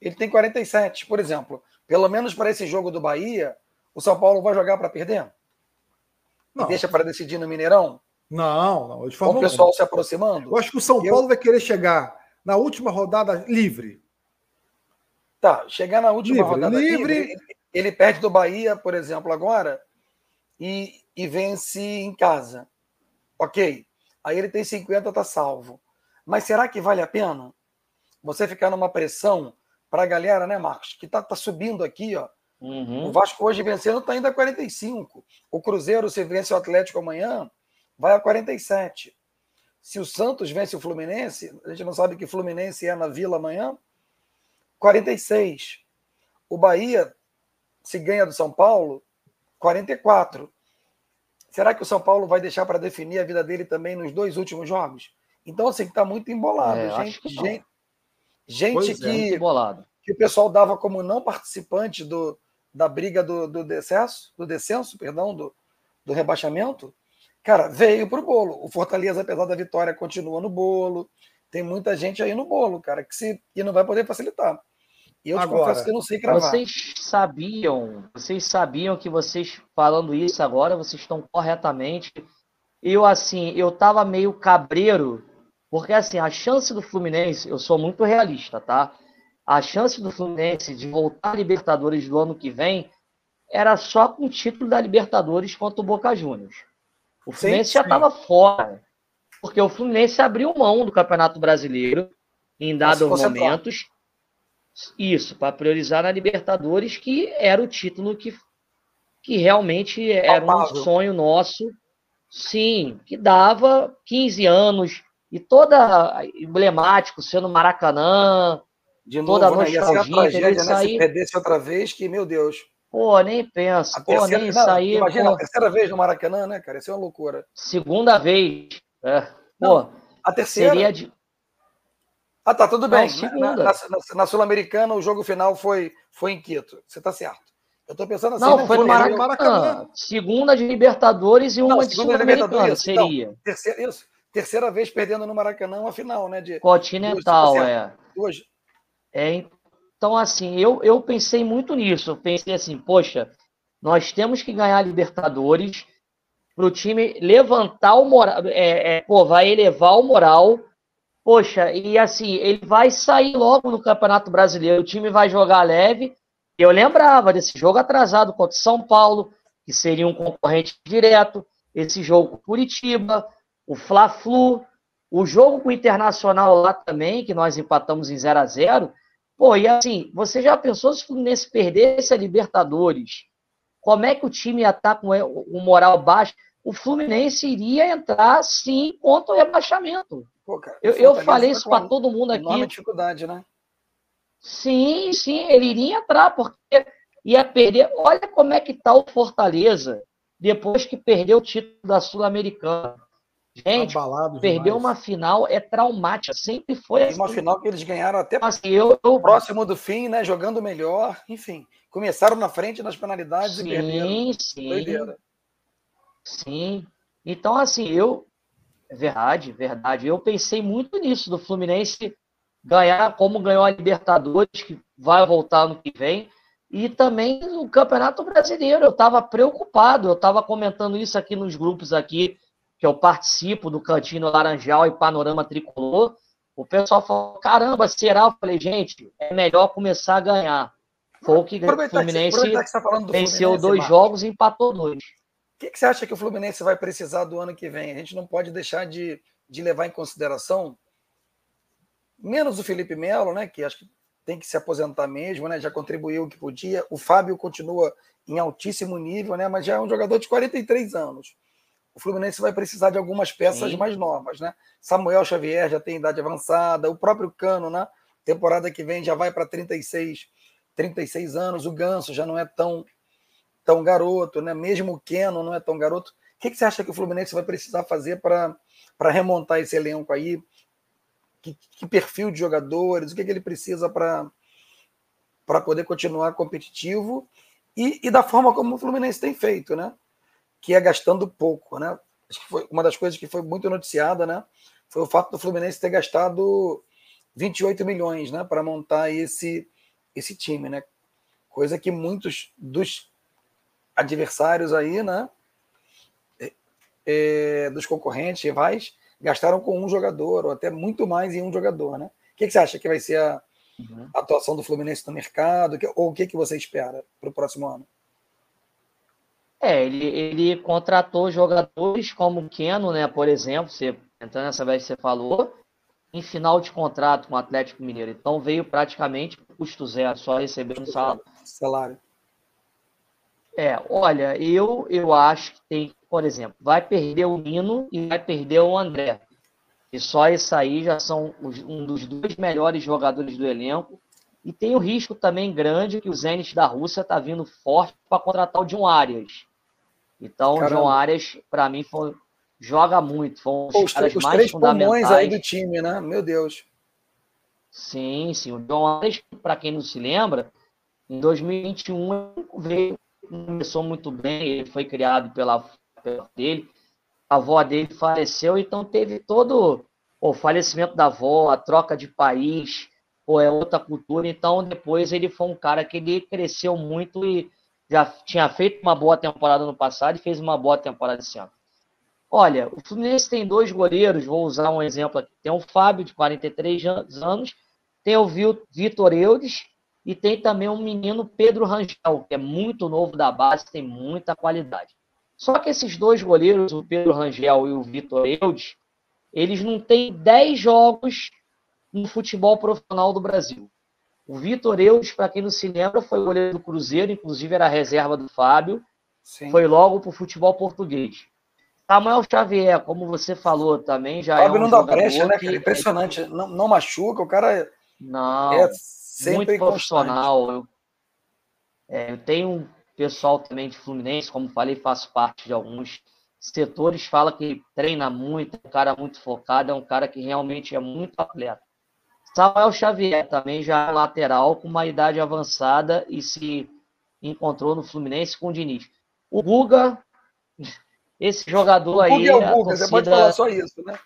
Speaker 2: Ele tem 47, por exemplo. Pelo menos para esse jogo do Bahia, o São Paulo vai jogar para perder? Não. E deixa para decidir no Mineirão?
Speaker 1: Não, não.
Speaker 2: Forma Com o pessoal não. se aproximando?
Speaker 1: Eu acho que o São Paulo vai querer chegar na última rodada livre.
Speaker 2: Tá, chegar na última livre, rodada livre, livre ele perde do Bahia, por exemplo, agora, e, e vence em casa. Ok. Aí ele tem 50, tá salvo. Mas será que vale a pena você ficar numa pressão para a galera, né, Marcos, que tá, tá subindo aqui, ó. Uhum. O Vasco hoje vencendo tá indo a 45. O Cruzeiro, se vence o Atlético amanhã, vai a 47. Se o Santos vence o Fluminense, a gente não sabe que Fluminense é na Vila amanhã, 46. O Bahia se ganha do São Paulo, 44. Será que o São Paulo vai deixar para definir a vida dele também nos dois últimos jogos? Então, assim, está muito embolado. É, gente, gente, gente que,
Speaker 3: é,
Speaker 2: que o pessoal dava como não participante do, da briga do, do descenso, do descenso, perdão, do, do rebaixamento, cara, veio para o bolo. O Fortaleza, apesar da vitória, continua no bolo. Tem muita gente aí no bolo, cara, que se e não vai poder facilitar. Eu te agora, confesso que eu não sei cravar.
Speaker 3: Vocês sabiam, vocês sabiam que vocês falando isso agora, vocês estão corretamente. Eu, assim, eu tava meio cabreiro, porque, assim, a chance do Fluminense, eu sou muito realista, tá? A chance do Fluminense de voltar à Libertadores do ano que vem era só com o título da Libertadores contra o Boca Juniors. O Fluminense sim, já estava fora, porque o Fluminense abriu mão do Campeonato Brasileiro em dados momentos. Isso, para priorizar na Libertadores, que era o título que, que realmente era um sonho nosso. Sim, que dava 15 anos e toda emblemático, sendo Maracanã,
Speaker 2: de novo, toda né? Ia ser a tragédia, né? Se perdesse outra vez, que, meu Deus.
Speaker 3: Pô, nem penso. A pô, terceira, nem aí.
Speaker 2: Imagina, pô. a terceira vez no Maracanã, né, cara? Isso é uma loucura.
Speaker 3: Segunda vez. É. Pô, não,
Speaker 2: a terceira. Seria de... Ah, tá, tudo bem. Não, na, na, na Sul-Americana, o jogo final foi, foi em Quito. Você tá certo. Eu tô pensando assim.
Speaker 3: Não, não foi no Maracanã. Maracanã. Segunda de Libertadores e uma não, de Sul-Americana, seria. Então,
Speaker 2: terceira, isso. Terceira vez perdendo no Maracanã uma final, né? De,
Speaker 3: Continental, duas, é. Duas. É, então, assim, eu, eu pensei muito nisso. Eu pensei assim, poxa, nós temos que ganhar a Libertadores para o time levantar o moral, é, é, pô, vai elevar o moral. Poxa, e assim, ele vai sair logo no Campeonato Brasileiro, o time vai jogar leve. Eu lembrava desse jogo atrasado contra São Paulo, que seria um concorrente direto, esse jogo com Curitiba, o Fla-Flu, o jogo com o Internacional lá também, que nós empatamos em 0 a 0 Pô, e assim, você já pensou se o Fluminense perdesse a Libertadores? Como é que o time ia estar tá com o moral baixo? O Fluminense iria entrar, sim, contra o rebaixamento. Pô, cara, eu, eu falei isso para todo mundo aqui. Enorme
Speaker 2: dificuldade, né?
Speaker 3: Sim, sim, ele iria entrar, porque ia perder. Olha como é que tá o Fortaleza depois que perdeu o título da Sul-Americana. Gente, perder uma final é traumática, sempre foi
Speaker 2: assim. Uma final que eles ganharam até assim, eu, eu... próximo do fim, né? Jogando melhor, enfim. Começaram na frente nas penalidades sim, e perderam. Sim,
Speaker 3: sim. Então, assim, eu. É verdade, verdade. Eu pensei muito nisso do Fluminense ganhar como ganhou a Libertadores, que vai voltar no que vem, e também o Campeonato Brasileiro. Eu estava preocupado, eu estava comentando isso aqui nos grupos aqui que eu participo do Cantinho Laranjal e Panorama Tricolor, o pessoal falou, caramba, será? Eu falei, gente, é melhor começar a ganhar. Foi o que o Fluminense que tá venceu Fluminense, dois Marcos. jogos e empatou dois. O
Speaker 2: que, que, você acha que o Fluminense vai precisar do ano que vem? A gente não pode deixar de, de levar em consideração, menos o Felipe Melo, né, que acho que tem que se aposentar mesmo, né, já contribuiu o que podia. O Fábio continua em altíssimo nível, né, mas já é um jogador de 43 anos o Fluminense vai precisar de algumas peças Sim. mais novas, né? Samuel Xavier já tem idade avançada, o próprio Cano, né? Temporada que vem já vai para 36, 36 anos, o Ganso já não é tão tão garoto, né? Mesmo o Keno não é tão garoto. O que, que você acha que o Fluminense vai precisar fazer para remontar esse elenco aí? Que, que, perfil de jogadores? O que, que ele precisa para poder continuar competitivo? E, e da forma como o Fluminense tem feito, né? que é gastando pouco, né? Acho que foi uma das coisas que foi muito noticiada, né? Foi o fato do Fluminense ter gastado 28 milhões, né, para montar esse esse time, né? Coisa que muitos dos adversários aí, né, é, é, dos concorrentes rivais gastaram com um jogador ou até muito mais em um jogador, né? O que, que você acha que vai ser a, uhum. atuação do Fluminense no mercado? Ou o que, que você espera para o próximo ano?
Speaker 3: É, ele, ele contratou jogadores como o Keno, né, por exemplo, você, entrando nessa vez que você falou, em final de contrato com o Atlético Mineiro. Então veio praticamente custo zero, só recebendo salário.
Speaker 2: salário.
Speaker 3: É, olha, eu, eu acho que tem, por exemplo, vai perder o Nino e vai perder o André. E só isso aí já são um dos dois melhores jogadores do elenco. E tem o risco também grande que o Zenit da Rússia está vindo forte para contratar o John Arias. Então, Caramba. o João Arias, para mim, foi, joga muito. Foi um
Speaker 2: dos os, caras mais três fundamentais. aí do time, né? Meu Deus.
Speaker 3: Sim, sim. O João Arias, para quem não se lembra, em 2021 veio, começou muito bem. Ele foi criado pela, pela dele. A avó dele faleceu, então teve todo o falecimento da avó, a troca de país, ou é outra cultura. Então, depois ele foi um cara que ele cresceu muito e já tinha feito uma boa temporada no passado e fez uma boa temporada esse ano. Olha, o Fluminense tem dois goleiros, vou usar um exemplo aqui. Tem o Fábio, de 43 anos, tem o Vitor Eudes e tem também o menino Pedro Rangel, que é muito novo da base, tem muita qualidade. Só que esses dois goleiros, o Pedro Rangel e o Vitor Eudes, eles não têm 10 jogos no futebol profissional do Brasil. O Vitor Eus, para quem não se lembra, foi goleiro do Cruzeiro, inclusive era a reserva do Fábio. Sim. Foi logo para o futebol português. Samuel Xavier, como você falou também, já
Speaker 2: Fábio é um não dá brecha, né, cara? Impressionante. É... Não, não machuca, o cara
Speaker 3: não.
Speaker 2: é
Speaker 3: Sempre muito profissional. Eu, é, eu tenho um pessoal também de Fluminense, como falei, faço parte de alguns setores, fala que treina muito, é um cara muito focado, é um cara que realmente é muito atleta. Samuel Xavier também já é lateral com uma idade avançada e se encontrou no Fluminense com o Diniz. O Guga, *laughs* esse jogador o aí.
Speaker 2: é o Guga, torcida... você pode falar só isso, né?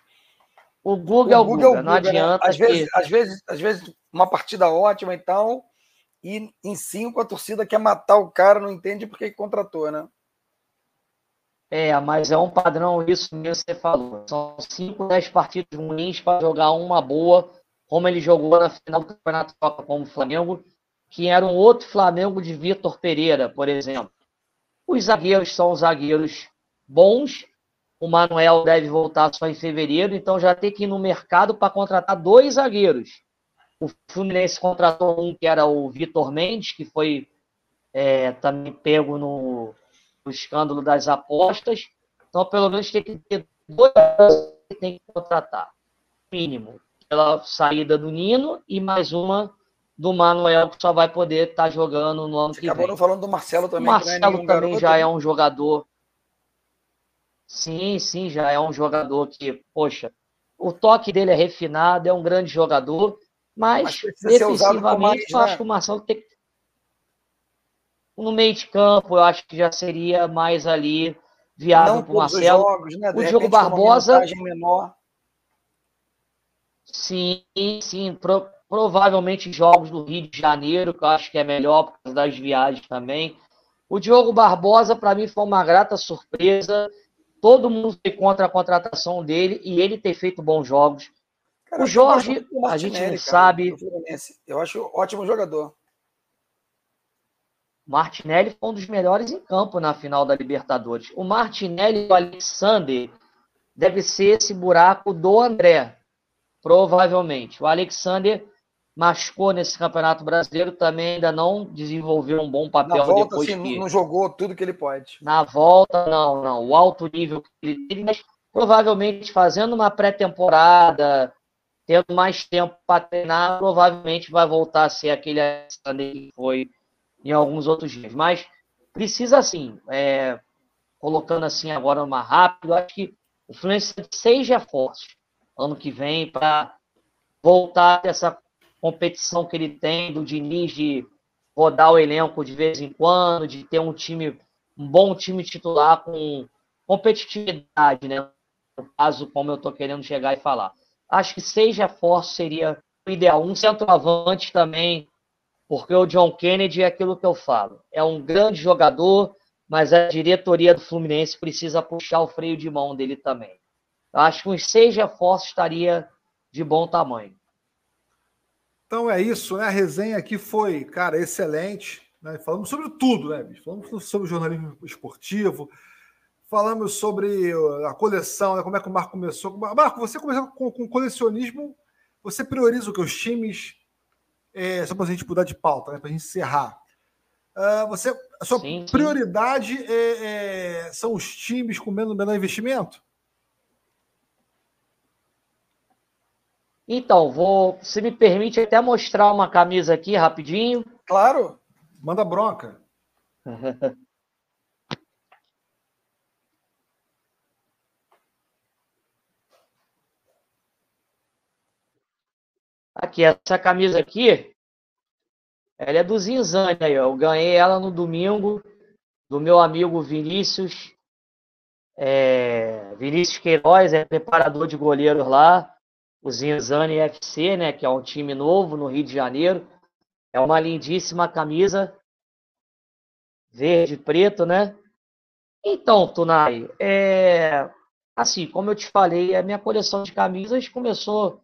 Speaker 3: O Guga, é o Guga, é o Guga, não né? adianta.
Speaker 2: Às, que... vezes, às, vezes, às vezes, uma partida ótima, então, e em cinco a torcida quer matar o cara, não entende por que contratou, né?
Speaker 3: É, mas é um padrão isso mesmo que você falou. São 5, 10 partidas ruins para jogar uma boa, como ele jogou na final do Campeonato Copa como o Flamengo, que era um outro Flamengo de Vitor Pereira, por exemplo. Os zagueiros são zagueiros bons. O Manuel deve voltar só em fevereiro, então já tem que ir no mercado para contratar dois zagueiros. O Fluminense contratou um que era o Vitor Mendes, que foi é, também pego no, o escândalo das apostas. Então, pelo menos tem que ter dois que tem que contratar. Mínimo. Pela saída do Nino e mais uma do Manuel, que só vai poder estar tá jogando no ano Você que
Speaker 2: acabou
Speaker 3: vem.
Speaker 2: falando do Marcelo também.
Speaker 3: O Marcelo é também já é um jogador. Sim, sim, já é um jogador que, poxa, o toque dele é refinado, é um grande jogador, mas, mas defensivamente mais, eu né? acho que o Marcelo tem que no meio de campo, eu acho que já seria mais ali viável para o Marcelo. Jogos, né? O Diogo Barbosa. Sim, sim. Pro, provavelmente jogos do Rio de Janeiro, que eu acho que é melhor por causa das viagens também. O Diogo Barbosa, para mim, foi uma grata surpresa. Todo mundo foi contra a contratação dele e ele ter feito bons jogos. Cara, o Jorge, a gente não cara, sabe.
Speaker 2: Eu acho ótimo jogador.
Speaker 3: Martinelli foi um dos melhores em campo na final da Libertadores. O Martinelli e o Alexander deve ser esse buraco do André, provavelmente. O Alexander machucou nesse Campeonato Brasileiro, também ainda não desenvolveu um bom papel na
Speaker 2: volta,
Speaker 3: depois
Speaker 2: assim, que... não jogou tudo que ele pode.
Speaker 3: Na volta, não, não. O alto nível que ele teve, mas provavelmente fazendo uma pré-temporada, tendo mais tempo para treinar, provavelmente vai voltar a ser aquele que foi em alguns outros dias. Mas precisa, assim, é, colocando assim agora uma rápido, acho que o Fluminense tem seis reforços ano que vem para voltar essa competição que ele tem do Diniz de rodar o elenco de vez em quando, de ter um time, um bom time titular com competitividade, né? No caso, como eu estou querendo chegar e falar. Acho que seis reforços seria o ideal. Um centroavante também porque o John Kennedy é aquilo que eu falo. É um grande jogador, mas a diretoria do Fluminense precisa puxar o freio de mão dele também. Acho que uns seis reforços estaria de bom tamanho.
Speaker 1: Então é isso, né? A resenha aqui foi, cara, excelente. Né? Falamos sobre tudo, né, bicho? Falamos sobre jornalismo esportivo, falamos sobre a coleção, né? como é que o Marco começou. Marco, você começou com, com colecionismo, você prioriza o que? Os times é, só para a gente mudar de pauta, né, para a gente encerrar. Uh, você, a sua sim, prioridade sim. É, é, são os times com menor, menor investimento?
Speaker 3: Então, vou, se me permite até mostrar uma camisa aqui rapidinho.
Speaker 1: Claro, manda bronca. *laughs*
Speaker 3: Aqui, essa camisa aqui, ela é do Zinzane aí, Eu ganhei ela no domingo do meu amigo Vinícius. É, Vinícius Queiroz é preparador de goleiros lá, o Zinzane FC, né, que é um time novo no Rio de Janeiro. É uma lindíssima camisa verde e preto, né? Então, Tunai, é, assim, como eu te falei, a minha coleção de camisas começou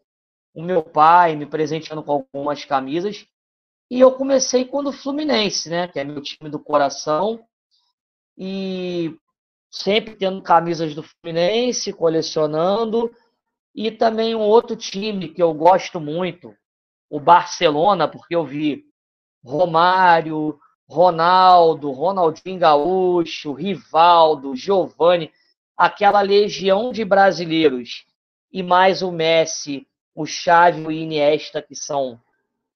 Speaker 3: o meu pai me presenteando com algumas camisas. E eu comecei quando o Fluminense, né? Que é meu time do coração. E sempre tendo camisas do Fluminense, colecionando. E também um outro time que eu gosto muito, o Barcelona, porque eu vi Romário, Ronaldo, Ronaldinho Gaúcho, Rivaldo, Giovani, aquela legião de brasileiros e mais o Messi o Xavi o Iniesta, que são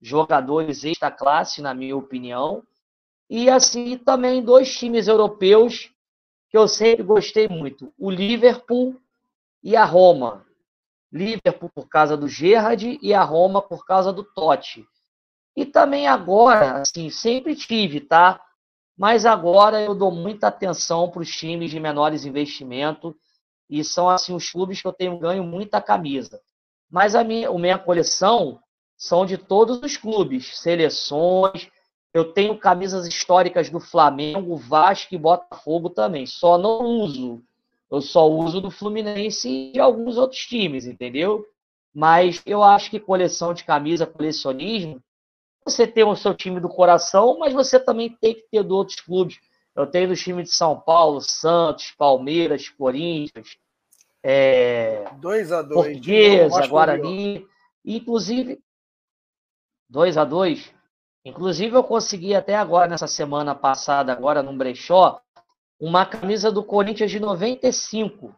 Speaker 3: jogadores extra classe, na minha opinião. E assim também dois times europeus que eu sempre gostei muito, o Liverpool e a Roma. Liverpool por causa do Gerrard e a Roma por causa do Totti. E também agora, assim, sempre tive, tá? Mas agora eu dou muita atenção para os times de menores investimentos e são assim os clubes que eu tenho ganho muita camisa. Mas a minha, a minha coleção são de todos os clubes, seleções. Eu tenho camisas históricas do Flamengo, Vasco e Botafogo também. Só não uso. Eu só uso do Fluminense e de alguns outros times, entendeu? Mas eu acho que coleção de camisa, colecionismo, você tem o seu time do coração, mas você também tem que ter do outros clubes. Eu tenho do time de São Paulo, Santos, Palmeiras, Corinthians, é, 2 a 2 Portuguesa, Guarani. Inclusive, 2 a 2 Inclusive, eu consegui até agora, nessa semana passada, agora no brechó, uma camisa do Corinthians de 95.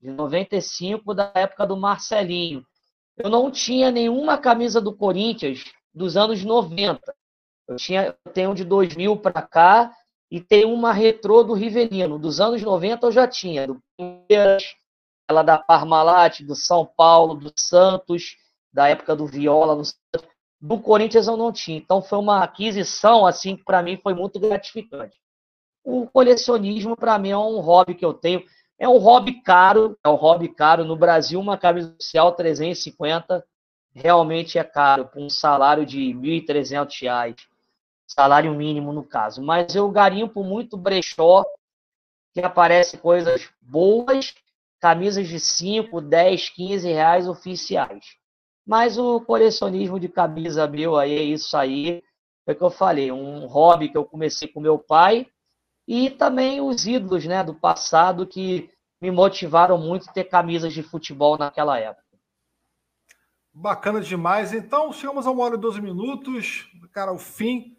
Speaker 3: De 95, da época do Marcelinho. Eu não tinha nenhuma camisa do Corinthians dos anos 90. Eu, tinha, eu tenho de 2000 para cá e tem uma retrô do Rivelino. Dos anos 90 eu já tinha, do Palmeiras, ela da Parmalat, do São Paulo, do Santos, da época do Viola, no do Corinthians eu não tinha. Então foi uma aquisição assim que para mim foi muito gratificante. O colecionismo para mim é um hobby que eu tenho. É um hobby caro, é um hobby caro no Brasil, uma camisa oficial 350 realmente é caro com um salário de R$ 1.300, salário mínimo no caso. Mas eu garimpo muito brechó que aparece coisas boas, camisas de 5, 10, 15 reais oficiais. Mas o colecionismo de camisa meu aí é isso aí, é o que eu falei, um hobby que eu comecei com meu pai e também os ídolos, né, do passado que me motivaram muito a ter camisas de futebol naquela época.
Speaker 1: Bacana demais. Então, chegamos a uma hora e 12 minutos, cara, o fim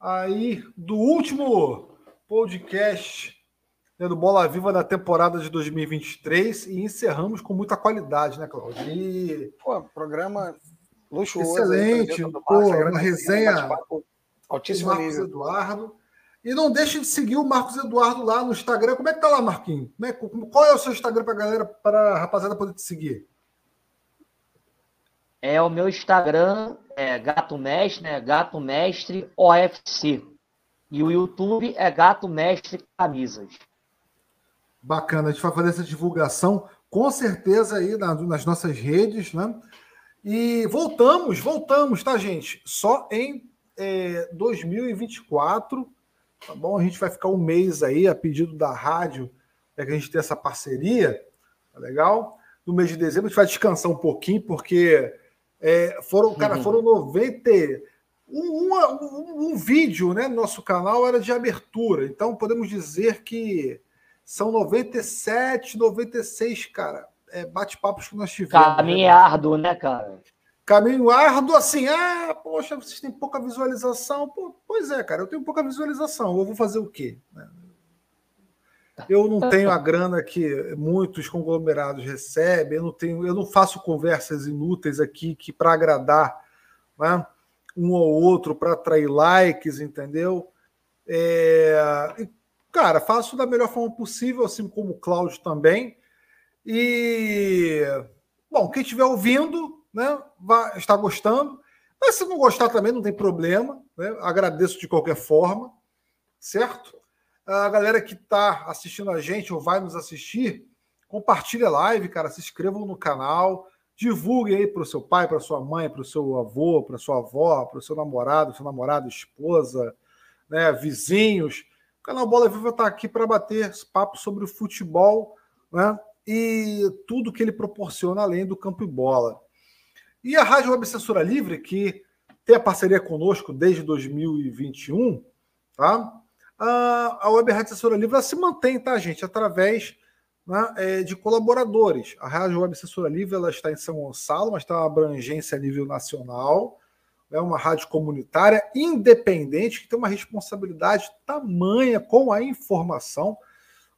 Speaker 1: aí do último podcast né, do Bola Viva da temporada de 2023 e encerramos com muita qualidade, né, Claudio? E...
Speaker 2: Pô, programa luxuoso.
Speaker 1: Excelente, pô, uma resenha
Speaker 2: altíssimo
Speaker 1: Marcos
Speaker 2: nível.
Speaker 1: Eduardo. E não deixe de seguir o Marcos Eduardo lá no Instagram. Como é que tá lá, Marquinhos? É qual é o seu Instagram para a galera, para a rapaziada poder te seguir?
Speaker 3: É o meu Instagram, é Gato Mestre, né? Gato Mestre OFC. E o YouTube é Gato Mestre Camisas.
Speaker 1: Bacana, a gente vai fazer essa divulgação com certeza aí nas nossas redes, né? E voltamos, voltamos, tá, gente? Só em é, 2024, tá bom? A gente vai ficar um mês aí a pedido da rádio, é que a gente tem essa parceria, tá legal? No mês de dezembro a gente vai descansar um pouquinho, porque é, foram, cara, uhum. foram 90. Um, um, um, vídeo né, no nosso canal era de abertura, então podemos dizer que são 97, 96, cara, é, bate-papos que nós tivemos.
Speaker 3: Caminho né? árduo, né, cara?
Speaker 1: Caminho árduo, assim, ah, poxa, vocês têm pouca visualização. Pô, pois é, cara, eu tenho pouca visualização, eu vou fazer o quê? Né? Eu não tenho a grana que muitos conglomerados recebem, eu não tenho, eu não faço conversas inúteis aqui que para agradar né, um ou outro, para atrair likes, entendeu? É, cara, faço da melhor forma possível, assim como o Cláudio também. E, bom, quem estiver ouvindo, né, vai estar gostando. Mas se não gostar também, não tem problema. Né? Agradeço de qualquer forma, certo? A galera que está assistindo a gente ou vai nos assistir, compartilha a live, cara, se inscrevam no canal, divulguem aí para o seu pai, para sua mãe, para o seu avô, para sua avó, para o seu namorado, seu namorado, esposa, né, vizinhos o canal Bola Viva está aqui para bater papo sobre o futebol né, e tudo que ele proporciona além do campo e bola. E a Rádio Web Censura Livre, que tem a parceria conosco desde 2021, tá? a Web Rádio Censura Livre se mantém, tá, gente? Através né, é, de colaboradores. A Rádio Web Censura Livre ela está em São Gonçalo, mas tem uma abrangência a nível nacional é uma rádio comunitária independente que tem uma responsabilidade tamanha com a informação.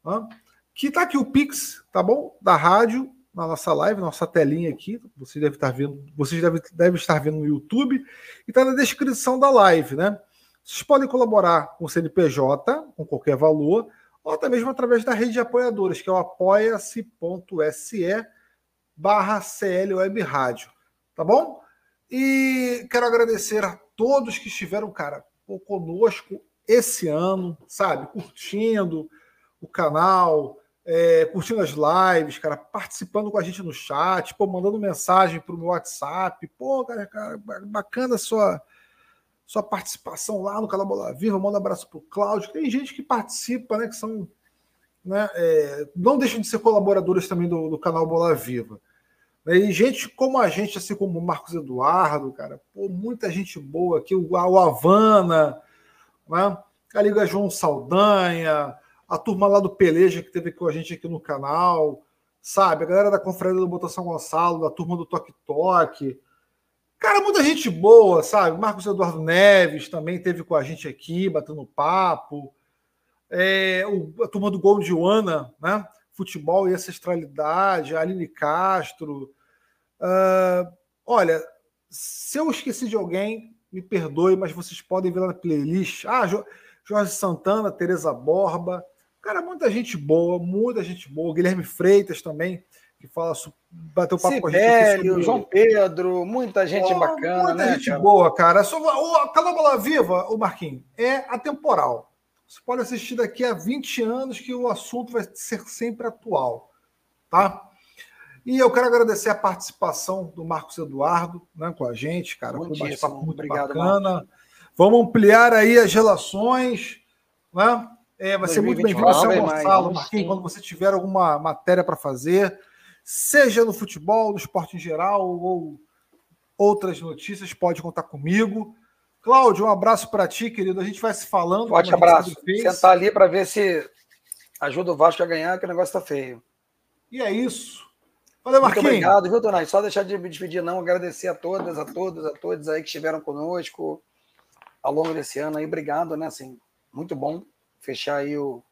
Speaker 1: Né? Que está aqui o Pix, tá bom? Da rádio na nossa live, nossa telinha aqui. Você deve estar vendo, vocês devem, devem estar vendo no YouTube e está na descrição da live, né? Vocês podem colaborar com o CNPJ, com qualquer valor, ou até mesmo através da rede de apoiadores, que é o apoia-se.se barra CL Web Rádio. Tá bom? E quero agradecer a todos que estiveram, cara, conosco esse ano, sabe? Curtindo o canal, é, curtindo as lives, cara, participando com a gente no chat, pô, mandando mensagem pro meu WhatsApp. Pô, cara, cara bacana a sua sua participação lá no canal Bola Viva. Manda um abraço para o Cláudio. Tem gente que participa, né? Que são. Né, é, não deixam de ser colaboradores também do, do canal Bola Viva. E gente como a gente, assim como o Marcos Eduardo, cara, pô, muita gente boa aqui, o, o Havana, né, a Liga João Saldanha, a turma lá do Peleja que teve com a gente aqui no canal, sabe? A galera da Conferência do Botação Gonçalo, da turma do Toque Toque, Cara, muita gente boa, sabe? Marcos Eduardo Neves também teve com a gente aqui, batendo papo. É, o, a turma do Gol de Joana, né? Futebol e ancestralidade, a Aline Castro. Uh, olha, se eu esqueci de alguém, me perdoe, mas vocês podem ver lá na playlist. Ah, Jorge Santana, Tereza Borba. Cara, muita gente boa, muita gente boa. Guilherme Freitas também que fala, bateu papo
Speaker 2: com a gente. Sobre... João Pedro, muita gente Pô, bacana.
Speaker 1: Muita né, gente cara? boa, cara. Só, o Canal Bola Viva, o Marquinhos, é atemporal. Você pode assistir daqui a 20 anos que o assunto vai ser sempre atual. Tá? E eu quero agradecer a participação do Marcos Eduardo né, com a gente, cara. Bom foi um muito Obrigado, bacana. Marcos. Vamos ampliar aí as relações. Né? É, vai ser muito bem-vindo a São Gonçalo, Marquinhos, quando você tiver alguma matéria para fazer seja no futebol, no esporte em geral ou outras notícias, pode contar comigo. Cláudio, um abraço para ti, querido. A gente vai se falando.
Speaker 2: Forte abraço. Sentar ali para ver se ajuda o Vasco a ganhar, que o negócio está feio.
Speaker 1: E é isso. Valeu, Marquinhos.
Speaker 2: Muito obrigado, viu, Tonai? Só deixar de me despedir, não. Agradecer a todas, a todos, a todos aí que estiveram conosco ao longo desse ano aí. Obrigado, né? Assim, muito bom fechar aí o,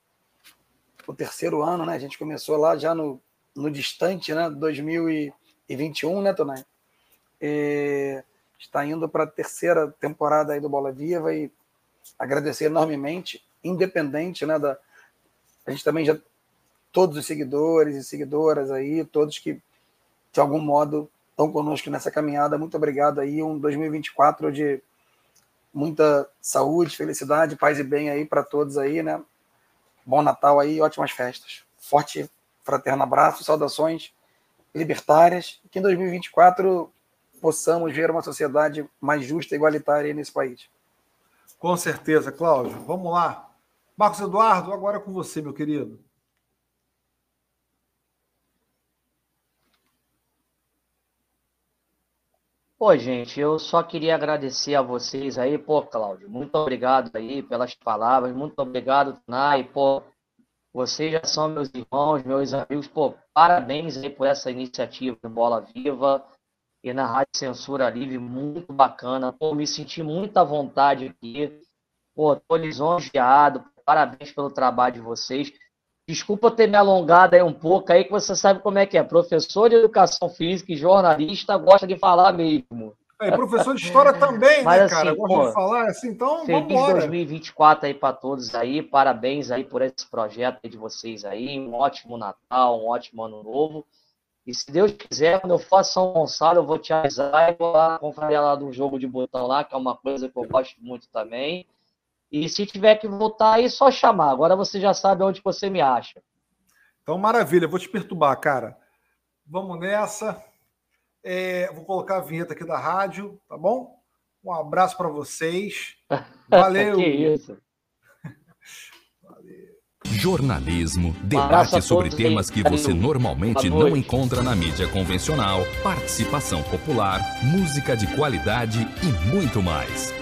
Speaker 2: o terceiro ano, né? A gente começou lá já no no distante, né, 2021, né, Tonai? E está indo para a terceira temporada aí do Bola Viva e agradecer enormemente, independente, né, da a gente também já todos os seguidores e seguidoras aí, todos que de algum modo estão conosco nessa caminhada. Muito obrigado aí, um 2024 de muita saúde, felicidade, paz e bem aí para todos aí, né? Bom Natal aí, ótimas festas. Forte fraterno abraço, saudações libertárias, que em 2024 possamos ver uma sociedade mais justa e igualitária nesse país.
Speaker 1: Com certeza, Cláudio. Vamos lá. Marcos Eduardo, agora é com você, meu querido.
Speaker 3: Pô, gente, eu só queria agradecer a vocês aí, pô, Cláudio, muito obrigado aí pelas palavras, muito obrigado, Nai, pô, vocês já são meus irmãos, meus amigos. Pô, parabéns aí por essa iniciativa do Bola Viva e na Rádio Censura Livre, muito bacana. Pô, me senti muito à vontade aqui. Pô, tô lisonjeado. Parabéns pelo trabalho de vocês. Desculpa ter me alongado aí um pouco aí, que você sabe como é que é. Professor de educação física e jornalista gosta de falar mesmo.
Speaker 1: É, professor de história também, Mas, né, assim, cara? Gosta de falar assim, então
Speaker 3: Feliz vambora. 2024 aí para todos aí. Parabéns aí por esse projeto de vocês aí. Um ótimo Natal, um ótimo Ano Novo. E se Deus quiser, quando eu for São Gonçalo, eu vou te avisar e vou lá conferir lá do jogo de botão lá, que é uma coisa que eu gosto muito também. E se tiver que voltar aí, só chamar. Agora você já sabe onde você me acha.
Speaker 1: Então, maravilha. Vou te perturbar, cara. Vamos nessa. É, vou colocar a vinheta aqui da rádio, tá bom? Um abraço para vocês. Valeu. *laughs*
Speaker 3: que isso.
Speaker 4: Jornalismo, debate sobre temas que você normalmente não encontra na mídia convencional, participação popular, música de qualidade e muito mais.